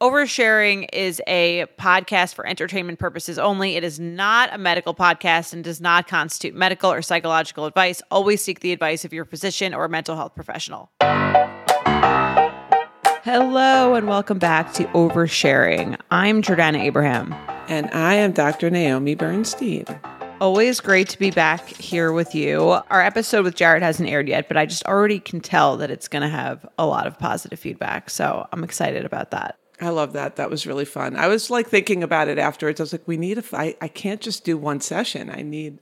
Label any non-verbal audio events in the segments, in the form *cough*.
Oversharing is a podcast for entertainment purposes only. It is not a medical podcast and does not constitute medical or psychological advice. Always seek the advice of your physician or mental health professional. Hello and welcome back to Oversharing. I'm Jordana Abraham. And I am Dr. Naomi Bernstein. Always great to be back here with you. Our episode with Jared hasn't aired yet, but I just already can tell that it's going to have a lot of positive feedback. So I'm excited about that. I love that. That was really fun. I was like thinking about it afterwards. I was like, we need a, I, I can't just do one session. I need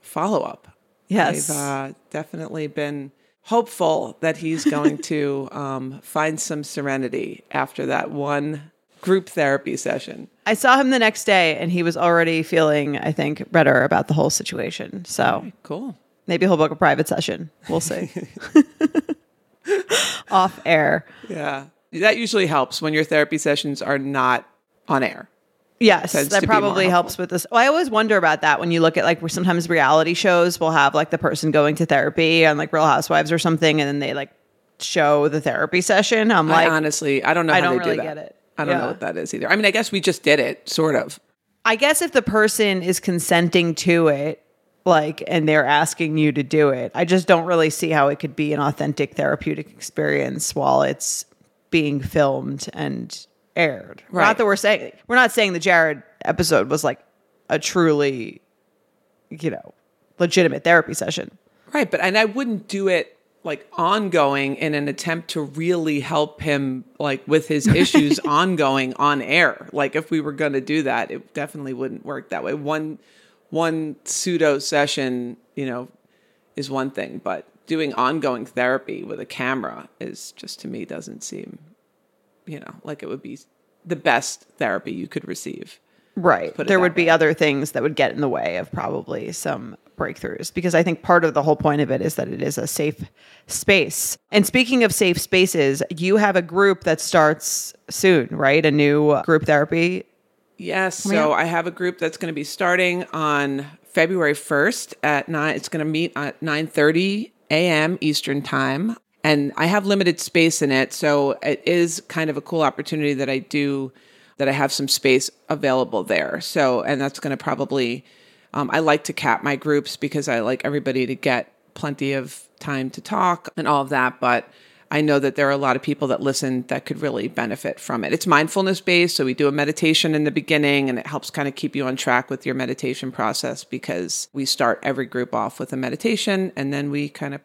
follow up. Yes. I've uh, definitely been hopeful that he's going *laughs* to um, find some serenity after that one group therapy session. I saw him the next day and he was already feeling, I think, better about the whole situation. So okay, cool. Maybe he'll book a private session. We'll see. *laughs* *laughs* Off air. Yeah that usually helps when your therapy sessions are not on air. Yes, that probably helps with this. Well, I always wonder about that when you look at like where sometimes reality shows will have like the person going to therapy on like Real Housewives or something, and then they like show the therapy session. I'm like, I honestly, I don't know. I don't really do get it. I don't yeah. know what that is either. I mean, I guess we just did it, sort of. I guess if the person is consenting to it, like, and they're asking you to do it, I just don't really see how it could be an authentic therapeutic experience while it's being filmed and aired. Right. Not that we're saying we're not saying the Jared episode was like a truly, you know, legitimate therapy session. Right, but and I wouldn't do it like ongoing in an attempt to really help him like with his *laughs* issues ongoing on air. Like if we were going to do that, it definitely wouldn't work that way. One one pseudo session, you know, is one thing, but doing ongoing therapy with a camera is just to me doesn't seem, you know, like it would be the best therapy you could receive. Right. There would way. be other things that would get in the way of probably some breakthroughs because I think part of the whole point of it is that it is a safe space. And speaking of safe spaces, you have a group that starts soon, right? A new group therapy. Yes. So I have a group that's going to be starting on February 1st at 9 it's going to meet at 9:30 a.m. Eastern Time. And I have limited space in it. So it is kind of a cool opportunity that I do, that I have some space available there. So, and that's going to probably, um, I like to cap my groups because I like everybody to get plenty of time to talk and all of that. But I know that there are a lot of people that listen that could really benefit from it. It's mindfulness based, so we do a meditation in the beginning and it helps kind of keep you on track with your meditation process because we start every group off with a meditation and then we kind of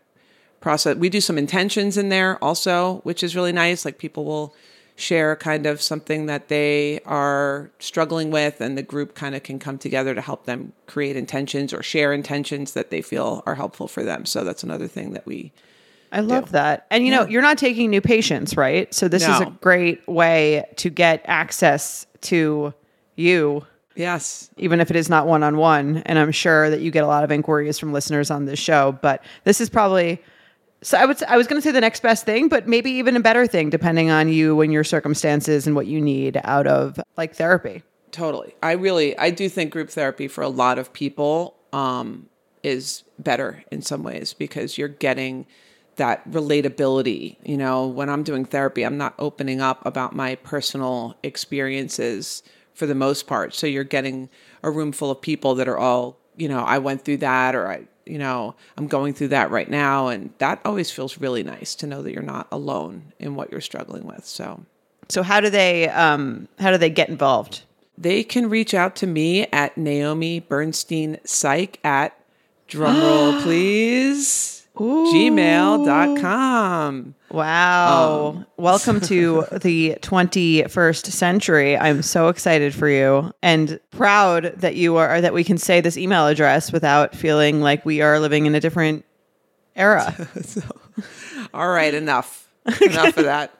process we do some intentions in there also, which is really nice. Like people will share kind of something that they are struggling with and the group kind of can come together to help them create intentions or share intentions that they feel are helpful for them. So that's another thing that we I love that. And you know, you're not taking new patients, right? So this no. is a great way to get access to you. Yes. Even if it is not one on one. And I'm sure that you get a lot of inquiries from listeners on this show, but this is probably so I would I was going to say the next best thing, but maybe even a better thing depending on you and your circumstances and what you need out of like therapy. Totally. I really I do think group therapy for a lot of people um, is better in some ways because you're getting that relatability. You know, when I'm doing therapy, I'm not opening up about my personal experiences for the most part. So you're getting a room full of people that are all, you know, I went through that or I, you know, I'm going through that right now. And that always feels really nice to know that you're not alone in what you're struggling with. So, so how do they, um, how do they get involved? They can reach out to me at Naomi Bernstein Psych at drumroll, *gasps* please gmail.com. Wow. Um, Welcome to *laughs* the 21st century. I'm so excited for you and proud that you are that we can say this email address without feeling like we are living in a different era. *laughs* so, all right, enough. *laughs* enough of that.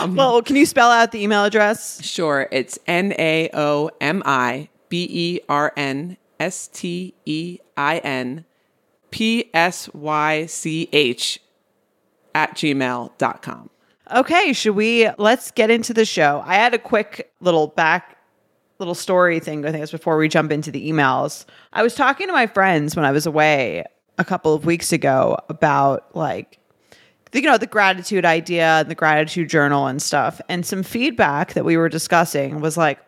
Um, well, can you spell out the email address? Sure. It's N A O M I B E R N S T E I N P S Y C H at gmail.com. Okay, should we let's get into the show. I had a quick little back little story thing I think it's before we jump into the emails. I was talking to my friends when I was away a couple of weeks ago about like you know the gratitude idea and the gratitude journal and stuff and some feedback that we were discussing was like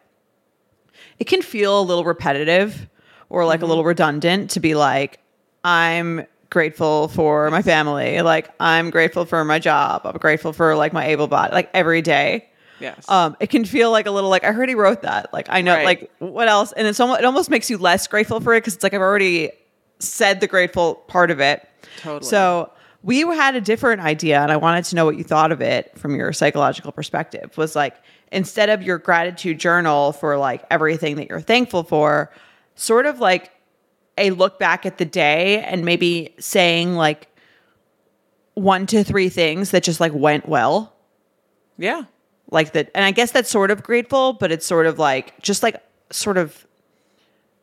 it can feel a little repetitive or like mm-hmm. a little redundant to be like i'm grateful for my family like i'm grateful for my job i'm grateful for like my able body like every day Yes. Um, it can feel like a little like I he wrote that. Like I know, right. like what else? And it's almost it almost makes you less grateful for it because it's like I've already said the grateful part of it. Totally. So we had a different idea, and I wanted to know what you thought of it from your psychological perspective. Was like instead of your gratitude journal for like everything that you're thankful for, sort of like a look back at the day and maybe saying like one to three things that just like went well. Yeah like that and i guess that's sort of grateful but it's sort of like just like sort of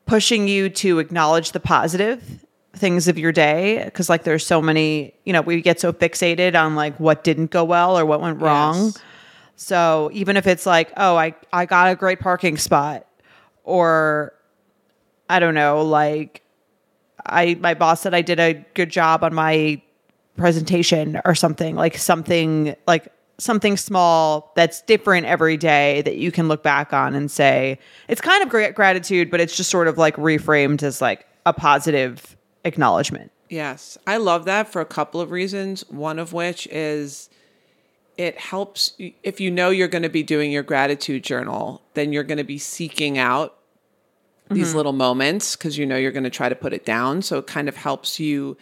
pushing you to acknowledge the positive things of your day because like there's so many you know we get so fixated on like what didn't go well or what went wrong yes. so even if it's like oh i i got a great parking spot or i don't know like i my boss said i did a good job on my presentation or something like something like something small that's different every day that you can look back on and say it's kind of great gratitude but it's just sort of like reframed as like a positive acknowledgement. Yes. I love that for a couple of reasons one of which is it helps if you know you're going to be doing your gratitude journal then you're going to be seeking out these mm-hmm. little moments because you know you're going to try to put it down so it kind of helps you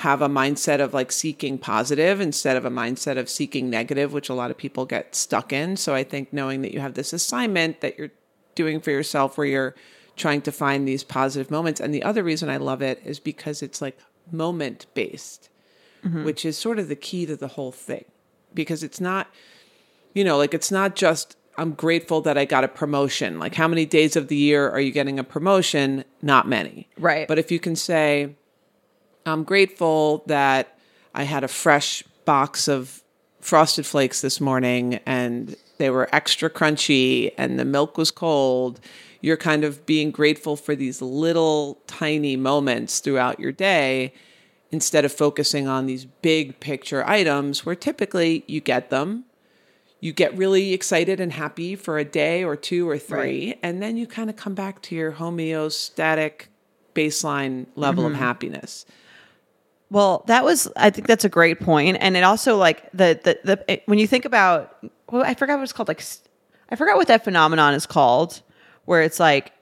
have a mindset of like seeking positive instead of a mindset of seeking negative, which a lot of people get stuck in. So I think knowing that you have this assignment that you're doing for yourself where you're trying to find these positive moments. And the other reason I love it is because it's like moment based, mm-hmm. which is sort of the key to the whole thing. Because it's not, you know, like it's not just I'm grateful that I got a promotion. Like how many days of the year are you getting a promotion? Not many. Right. But if you can say, I'm grateful that I had a fresh box of frosted flakes this morning and they were extra crunchy and the milk was cold. You're kind of being grateful for these little tiny moments throughout your day instead of focusing on these big picture items where typically you get them. You get really excited and happy for a day or two or three, right. and then you kind of come back to your homeostatic baseline level mm-hmm. of happiness. Well, that was I think that's a great point, and it also like the the the it, when you think about well, I forgot what it's called. Like I forgot what that phenomenon is called, where it's like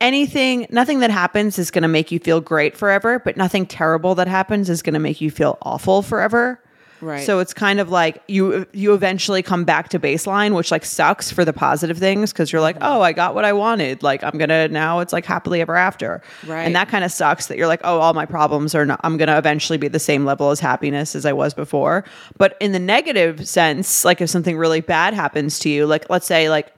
anything, nothing that happens is going to make you feel great forever, but nothing terrible that happens is going to make you feel awful forever. Right. So it's kind of like you you eventually come back to baseline, which like sucks for the positive things because you're like, mm-hmm. oh, I got what I wanted. Like I'm gonna now it's like happily ever after. Right. And that kind of sucks that you're like, oh, all my problems are not. I'm gonna eventually be the same level as happiness as I was before. But in the negative sense, like if something really bad happens to you, like let's say like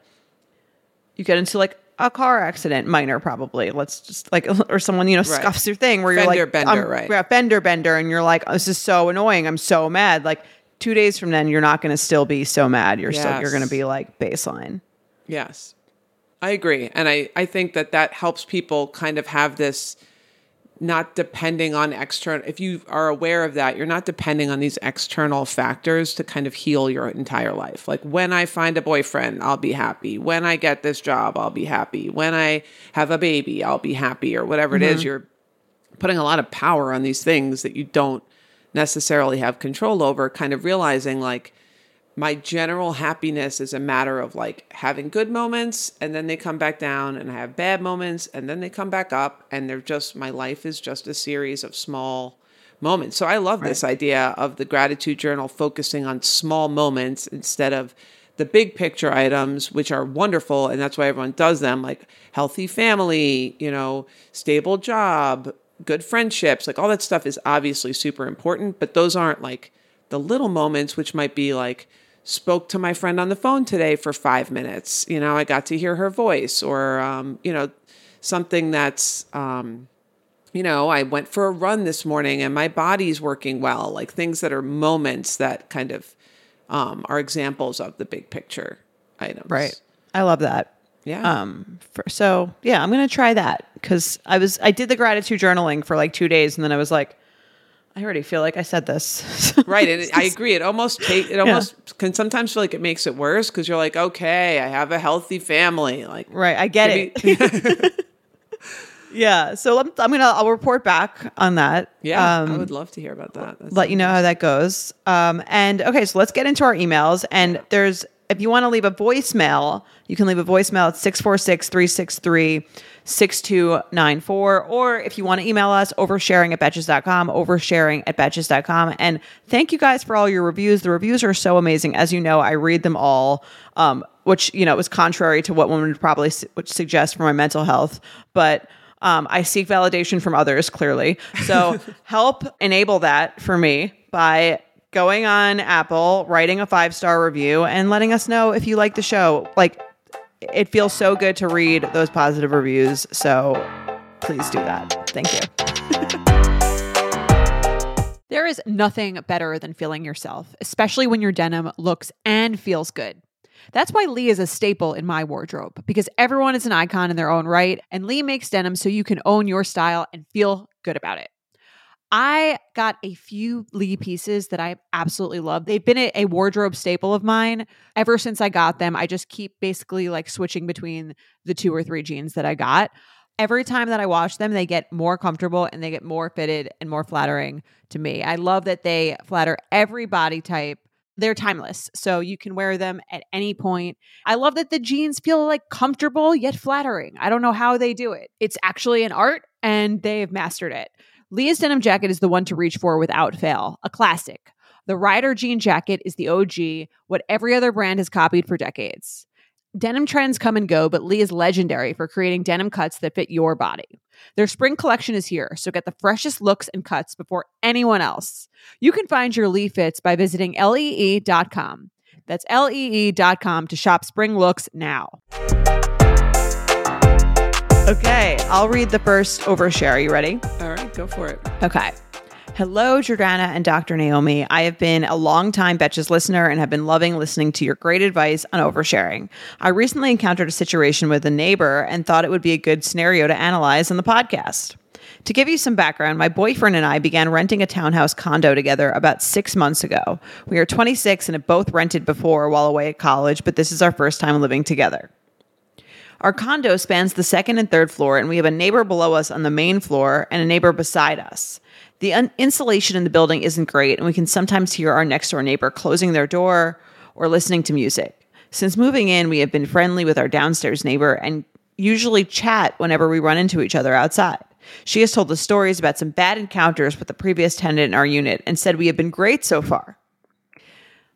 you get into like a car accident, minor probably. Let's just like, *laughs* or someone you know right. scuffs your thing where fender you're like, bender, um, right? Yeah, bender, bender, and you're like, oh, this is so annoying. I'm so mad. Like two days from then, you're not going to still be so mad. You're yes. still you're going to be like baseline. Yes, I agree, and I I think that that helps people kind of have this not depending on external if you are aware of that you're not depending on these external factors to kind of heal your entire life like when i find a boyfriend i'll be happy when i get this job i'll be happy when i have a baby i'll be happy or whatever mm-hmm. it is mm-hmm. you're putting a lot of power on these things that you don't necessarily have control over kind of realizing like my general happiness is a matter of like having good moments and then they come back down and I have bad moments and then they come back up and they're just my life is just a series of small moments. So I love right. this idea of the gratitude journal focusing on small moments instead of the big picture items which are wonderful and that's why everyone does them like healthy family, you know, stable job, good friendships, like all that stuff is obviously super important, but those aren't like the little moments, which might be like, spoke to my friend on the phone today for five minutes. You know, I got to hear her voice, or, um, you know, something that's, um, you know, I went for a run this morning and my body's working well, like things that are moments that kind of um, are examples of the big picture items. Right. I love that. Yeah. Um. For, so yeah, I'm gonna try that because I was I did the gratitude journaling for like two days and then I was like, I already feel like I said this. *laughs* right. And it, I agree. It almost take it almost yeah. can sometimes feel like it makes it worse because you're like, okay, I have a healthy family. Like, right. I get it. *laughs* yeah. So I'm, I'm, gonna I'll report back on that. Yeah, um, I would love to hear about that. That's let you know how that goes. Um, and okay, so let's get into our emails. And there's if you want to leave a voicemail, you can leave a voicemail at 646 363 6294. Or if you want to email us, oversharing at betches.com, oversharing at betches.com. And thank you guys for all your reviews. The reviews are so amazing. As you know, I read them all, um, which, you know, was contrary to what one would probably su- suggest for my mental health. But um, I seek validation from others, clearly. So *laughs* help enable that for me by going on Apple, writing a five star review, and letting us know if you like the show. Like, it feels so good to read those positive reviews. So please do that. Thank you. *laughs* there is nothing better than feeling yourself, especially when your denim looks and feels good. That's why Lee is a staple in my wardrobe because everyone is an icon in their own right, and Lee makes denim so you can own your style and feel good about it. I got a few Lee pieces that I absolutely love. They've been a, a, wardrobe staple of mine ever since I got them. I just keep basically like switching between the two or three jeans that I got. Every time that I wash them, they get more comfortable and they get more fitted and more flattering to me. I love that they flatter every body type. They're timeless, so you can wear them at any point. I love that the jeans feel like comfortable yet flattering. I don't know how they do it. It's actually an art and they've mastered it. Lee's denim jacket is the one to reach for without fail, a classic. The Rider jean jacket is the OG, what every other brand has copied for decades. Denim trends come and go, but Lee is legendary for creating denim cuts that fit your body. Their spring collection is here, so get the freshest looks and cuts before anyone else. You can find your Lee fits by visiting lee.com. That's lee.com to shop spring looks now. Okay, I'll read the first overshare. Are you ready? All right, go for it. Okay. Hello, Jordana and Dr. Naomi. I have been a long-time Betches listener and have been loving listening to your great advice on oversharing. I recently encountered a situation with a neighbor and thought it would be a good scenario to analyze on the podcast. To give you some background, my boyfriend and I began renting a townhouse condo together about six months ago. We are 26 and have both rented before while away at college, but this is our first time living together. Our condo spans the second and third floor, and we have a neighbor below us on the main floor and a neighbor beside us. The un- insulation in the building isn't great, and we can sometimes hear our next door neighbor closing their door or listening to music. Since moving in, we have been friendly with our downstairs neighbor and usually chat whenever we run into each other outside. She has told us stories about some bad encounters with the previous tenant in our unit and said we have been great so far.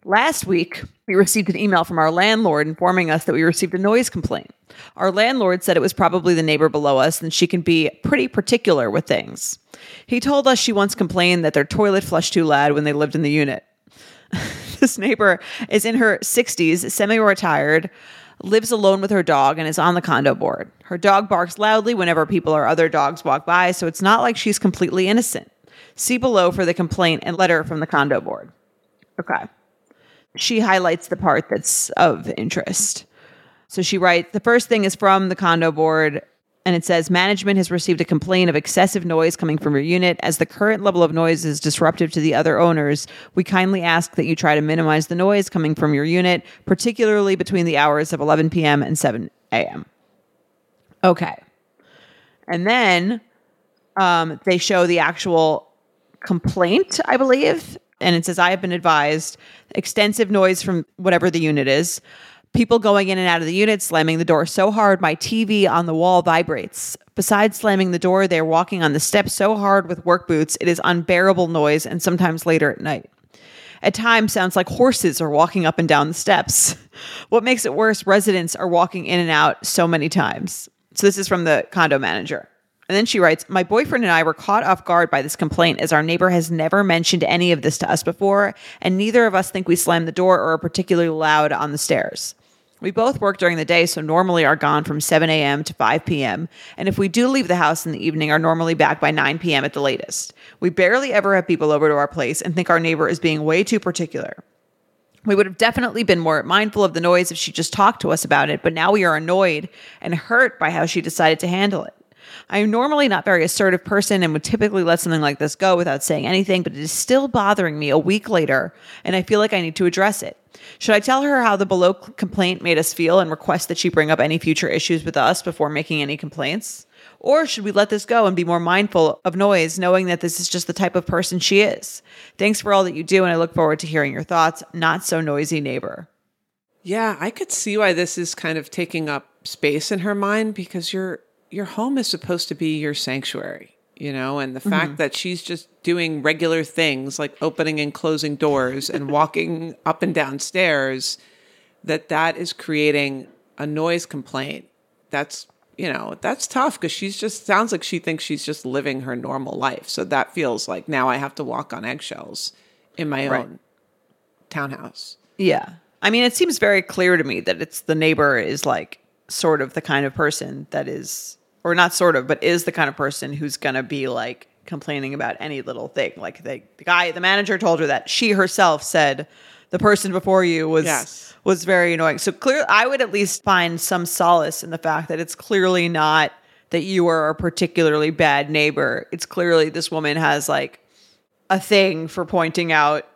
Last week, we received an email from our landlord informing us that we received a noise complaint. Our landlord said it was probably the neighbor below us and she can be pretty particular with things. He told us she once complained that their toilet flushed too loud when they lived in the unit. *laughs* this neighbor is in her 60s, semi retired, lives alone with her dog, and is on the condo board. Her dog barks loudly whenever people or other dogs walk by, so it's not like she's completely innocent. See below for the complaint and letter from the condo board. Okay. She highlights the part that's of interest. So she writes the first thing is from the condo board, and it says management has received a complaint of excessive noise coming from your unit. As the current level of noise is disruptive to the other owners, we kindly ask that you try to minimize the noise coming from your unit, particularly between the hours of 11 p.m. and 7 a.m. Okay. And then um, they show the actual complaint, I believe. And it says, I have been advised extensive noise from whatever the unit is People going in and out of the unit, slamming the door so hard my TV on the wall vibrates. Besides slamming the door, they're walking on the steps so hard with work boots, it is unbearable noise and sometimes later at night. At times, sounds like horses are walking up and down the steps. *laughs* What makes it worse, residents are walking in and out so many times. So, this is from the condo manager. And then she writes, My boyfriend and I were caught off guard by this complaint as our neighbor has never mentioned any of this to us before, and neither of us think we slammed the door or are particularly loud on the stairs. We both work during the day, so normally are gone from 7 a.m. to 5 p.m. And if we do leave the house in the evening, are normally back by 9 p.m. at the latest. We barely ever have people over to our place and think our neighbor is being way too particular. We would have definitely been more mindful of the noise if she just talked to us about it, but now we are annoyed and hurt by how she decided to handle it. I am normally not very assertive person and would typically let something like this go without saying anything, but it is still bothering me a week later, and I feel like I need to address it. Should I tell her how the below complaint made us feel and request that she bring up any future issues with us before making any complaints? Or should we let this go and be more mindful of noise, knowing that this is just the type of person she is? Thanks for all that you do, and I look forward to hearing your thoughts. Not so noisy neighbor. Yeah, I could see why this is kind of taking up space in her mind because your your home is supposed to be your sanctuary, you know, and the mm-hmm. fact that she's just doing regular things like opening and closing doors and walking *laughs* up and down stairs that that is creating a noise complaint. That's you know, that's tough because she's just sounds like she thinks she's just living her normal life. So that feels like now I have to walk on eggshells in my right. own townhouse. Yeah. I mean, it seems very clear to me that it's the neighbor is like sort of the kind of person that is, or not sort of, but is the kind of person who's going to be like complaining about any little thing. Like the, the guy, the manager told her that she herself said, the person before you was yes. was very annoying. So clear I would at least find some solace in the fact that it's clearly not that you are a particularly bad neighbor. It's clearly this woman has like a thing for pointing out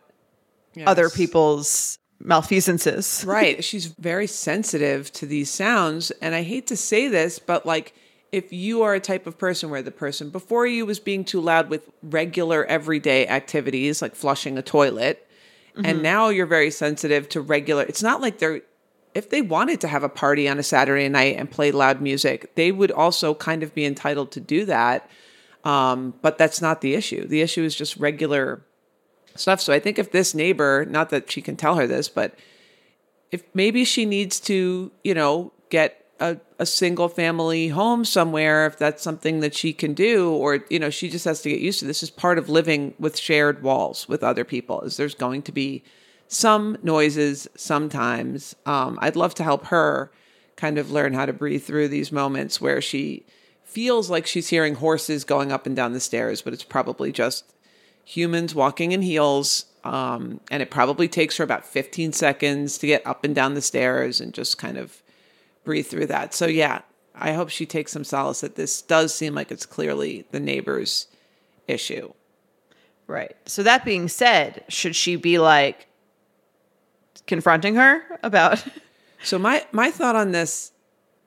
yes. other people's malfeasances. Right. She's very sensitive to these sounds and I hate to say this, but like if you are a type of person where the person before you was being too loud with regular everyday activities like flushing a toilet Mm-hmm. And now you're very sensitive to regular. It's not like they're if they wanted to have a party on a Saturday night and play loud music, they would also kind of be entitled to do that. Um, but that's not the issue. The issue is just regular stuff. So I think if this neighbor, not that she can tell her this, but if maybe she needs to, you know, get a, a single family home somewhere if that's something that she can do or you know she just has to get used to this is part of living with shared walls with other people is there's going to be some noises sometimes. Um, i'd love to help her kind of learn how to breathe through these moments where she feels like she's hearing horses going up and down the stairs but it's probably just humans walking in heels. Um, and it probably takes her about 15 seconds to get up and down the stairs and just kind of breathe through that. So yeah, I hope she takes some solace that this does seem like it's clearly the neighbor's issue. Right. So that being said, should she be like confronting her about *laughs* So my my thought on this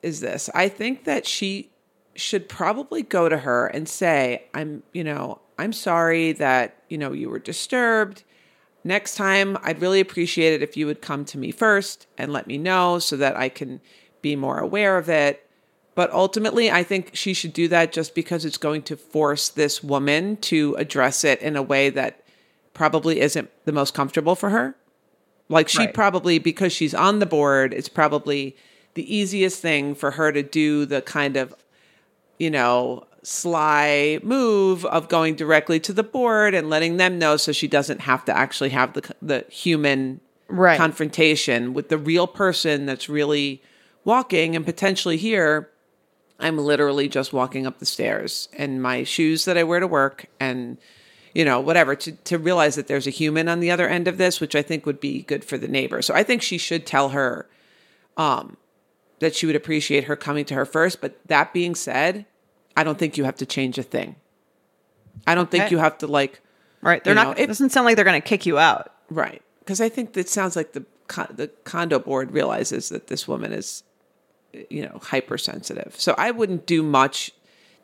is this. I think that she should probably go to her and say, "I'm, you know, I'm sorry that, you know, you were disturbed. Next time, I'd really appreciate it if you would come to me first and let me know so that I can be more aware of it. But ultimately, I think she should do that just because it's going to force this woman to address it in a way that probably isn't the most comfortable for her. Like, she right. probably, because she's on the board, it's probably the easiest thing for her to do the kind of, you know, sly move of going directly to the board and letting them know so she doesn't have to actually have the the human right. confrontation with the real person that's really walking and potentially here I'm literally just walking up the stairs and my shoes that I wear to work and you know whatever to to realize that there's a human on the other end of this which I think would be good for the neighbor. So I think she should tell her um that she would appreciate her coming to her first, but that being said, I don't think you have to change a thing. I don't think okay. you have to like Right. They're not know, it doesn't sound like they're going to kick you out. Right. Cuz I think it sounds like the the condo board realizes that this woman is you know, hypersensitive. So I wouldn't do much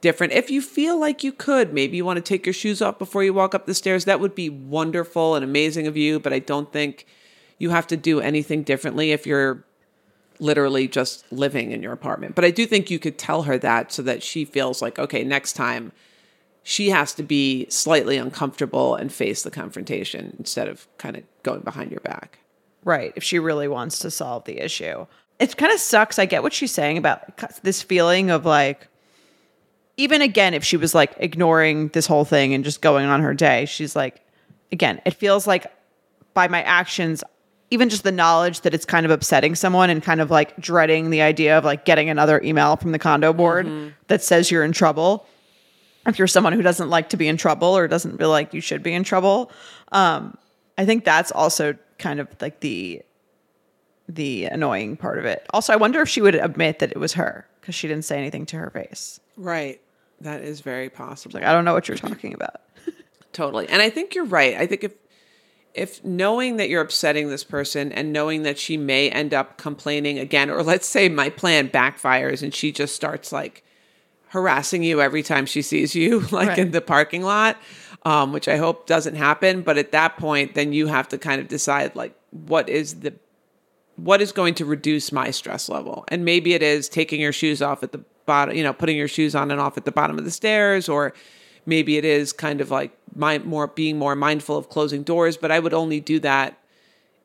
different. If you feel like you could, maybe you want to take your shoes off before you walk up the stairs, that would be wonderful and amazing of you, but I don't think you have to do anything differently if you're literally just living in your apartment. But I do think you could tell her that so that she feels like, okay, next time she has to be slightly uncomfortable and face the confrontation instead of kind of going behind your back. Right. If she really wants to solve the issue it kind of sucks. I get what she's saying about this feeling of like even again, if she was like ignoring this whole thing and just going on her day, she's like, again, it feels like by my actions, even just the knowledge that it's kind of upsetting someone and kind of like dreading the idea of like getting another email from the condo board mm-hmm. that says you're in trouble. If you're someone who doesn't like to be in trouble or doesn't feel like you should be in trouble, um, I think that's also kind of like the the annoying part of it. Also, I wonder if she would admit that it was her because she didn't say anything to her face. Right. That is very possible. Like, I don't know what you're talking about. *laughs* totally. And I think you're right. I think if if knowing that you're upsetting this person and knowing that she may end up complaining again, or let's say my plan backfires and she just starts like harassing you every time she sees you, *laughs* like right. in the parking lot, um, which I hope doesn't happen. But at that point, then you have to kind of decide like what is the what is going to reduce my stress level? And maybe it is taking your shoes off at the bottom, you know, putting your shoes on and off at the bottom of the stairs, or maybe it is kind of like my, more being more mindful of closing doors. But I would only do that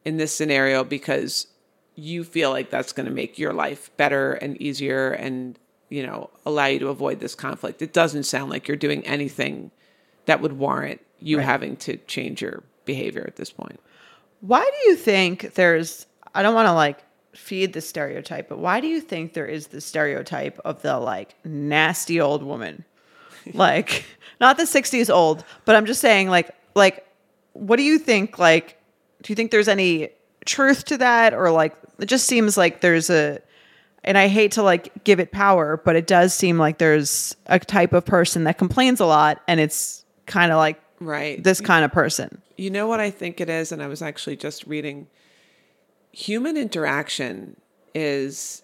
in this scenario because you feel like that's going to make your life better and easier and you know allow you to avoid this conflict. It doesn't sound like you're doing anything that would warrant you right. having to change your behavior at this point. Why do you think there's I don't want to like feed the stereotype, but why do you think there is the stereotype of the like nasty old woman? *laughs* like not the 60s old, but I'm just saying like like what do you think like do you think there's any truth to that or like it just seems like there's a and I hate to like give it power, but it does seem like there's a type of person that complains a lot and it's kind of like right this kind of person. You know what I think it is and I was actually just reading human interaction is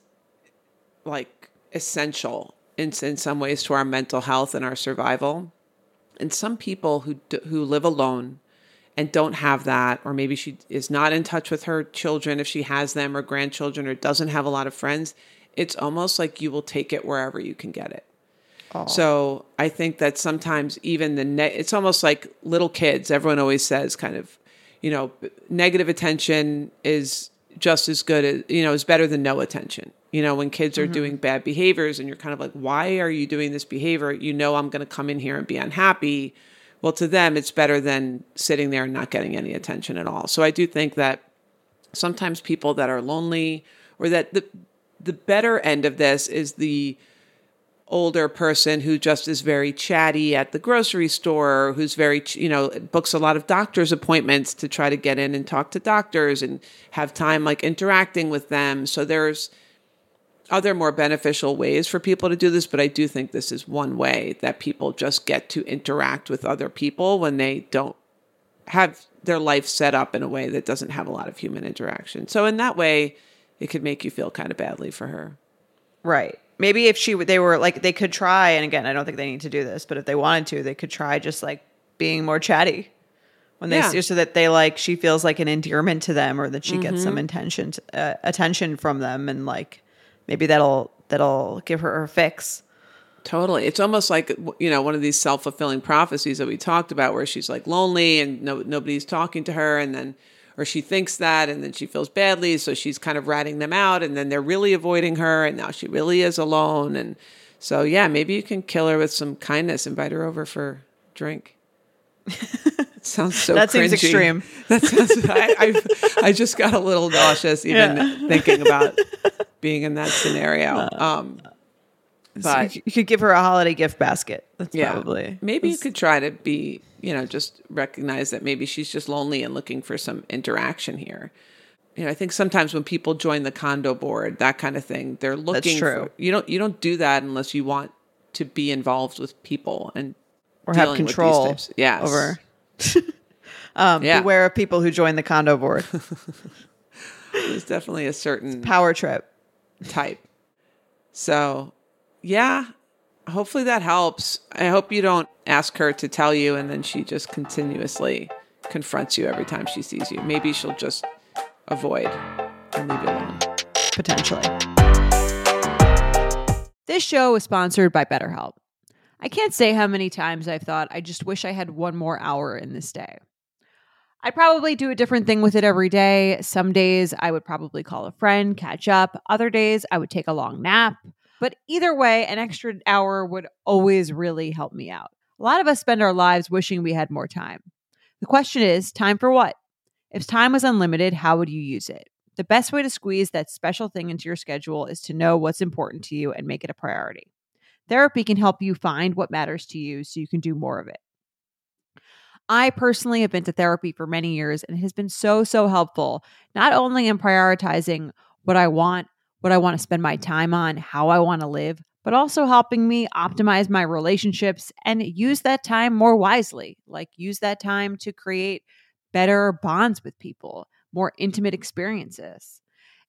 like essential in, in some ways to our mental health and our survival. And some people who who live alone and don't have that, or maybe she is not in touch with her children if she has them or grandchildren, or doesn't have a lot of friends, it's almost like you will take it wherever you can get it. Oh. So I think that sometimes even the ne- it's almost like little kids. Everyone always says, kind of, you know, negative attention is just as good as you know is better than no attention. You know when kids are mm-hmm. doing bad behaviors and you're kind of like why are you doing this behavior? You know i'm going to come in here and be unhappy. Well to them it's better than sitting there and not getting any attention at all. So i do think that sometimes people that are lonely or that the the better end of this is the older person who just is very chatty at the grocery store, who's very, you know, books a lot of doctor's appointments to try to get in and talk to doctors and have time like interacting with them. So there's other more beneficial ways for people to do this, but I do think this is one way that people just get to interact with other people when they don't have their life set up in a way that doesn't have a lot of human interaction. So in that way, it could make you feel kind of badly for her. Right maybe if she they were like they could try and again i don't think they need to do this but if they wanted to they could try just like being more chatty when they yeah. see so that they like she feels like an endearment to them or that she mm-hmm. gets some mm-hmm. intention uh, attention from them and like maybe that'll that'll give her her fix totally it's almost like you know one of these self-fulfilling prophecies that we talked about where she's like lonely and no, nobody's talking to her and then or she thinks that and then she feels badly so she's kind of ratting them out and then they're really avoiding her and now she really is alone and so yeah maybe you can kill her with some kindness invite her over for drink *laughs* sounds so that cringy. seems extreme *laughs* that sounds I, I, I just got a little nauseous even yeah. thinking about being in that scenario um, but so you could give her a holiday gift basket that's yeah, probably maybe you could try to be you know, just recognize that maybe she's just lonely and looking for some interaction here. You know, I think sometimes when people join the condo board, that kind of thing, they're looking That's true. For, you don't you don't do that unless you want to be involved with people and or have control yes. over *laughs* um, yeah. beware of people who join the condo board. *laughs* There's definitely a certain power trip type. So, yeah, hopefully that helps. I hope you don't ask her to tell you and then she just continuously confronts you every time she sees you. Maybe she'll just avoid and leave you alone. Potentially. This show is sponsored by BetterHelp. I can't say how many times I've thought, I just wish I had one more hour in this day. I'd probably do a different thing with it every day. Some days I would probably call a friend, catch up. Other days I would take a long nap. But either way, an extra hour would always really help me out. A lot of us spend our lives wishing we had more time. The question is time for what? If time was unlimited, how would you use it? The best way to squeeze that special thing into your schedule is to know what's important to you and make it a priority. Therapy can help you find what matters to you so you can do more of it. I personally have been to therapy for many years and it has been so, so helpful, not only in prioritizing what I want, what I want to spend my time on, how I want to live, but also helping me optimize my relationships and use that time more wisely. Like, use that time to create better bonds with people, more intimate experiences.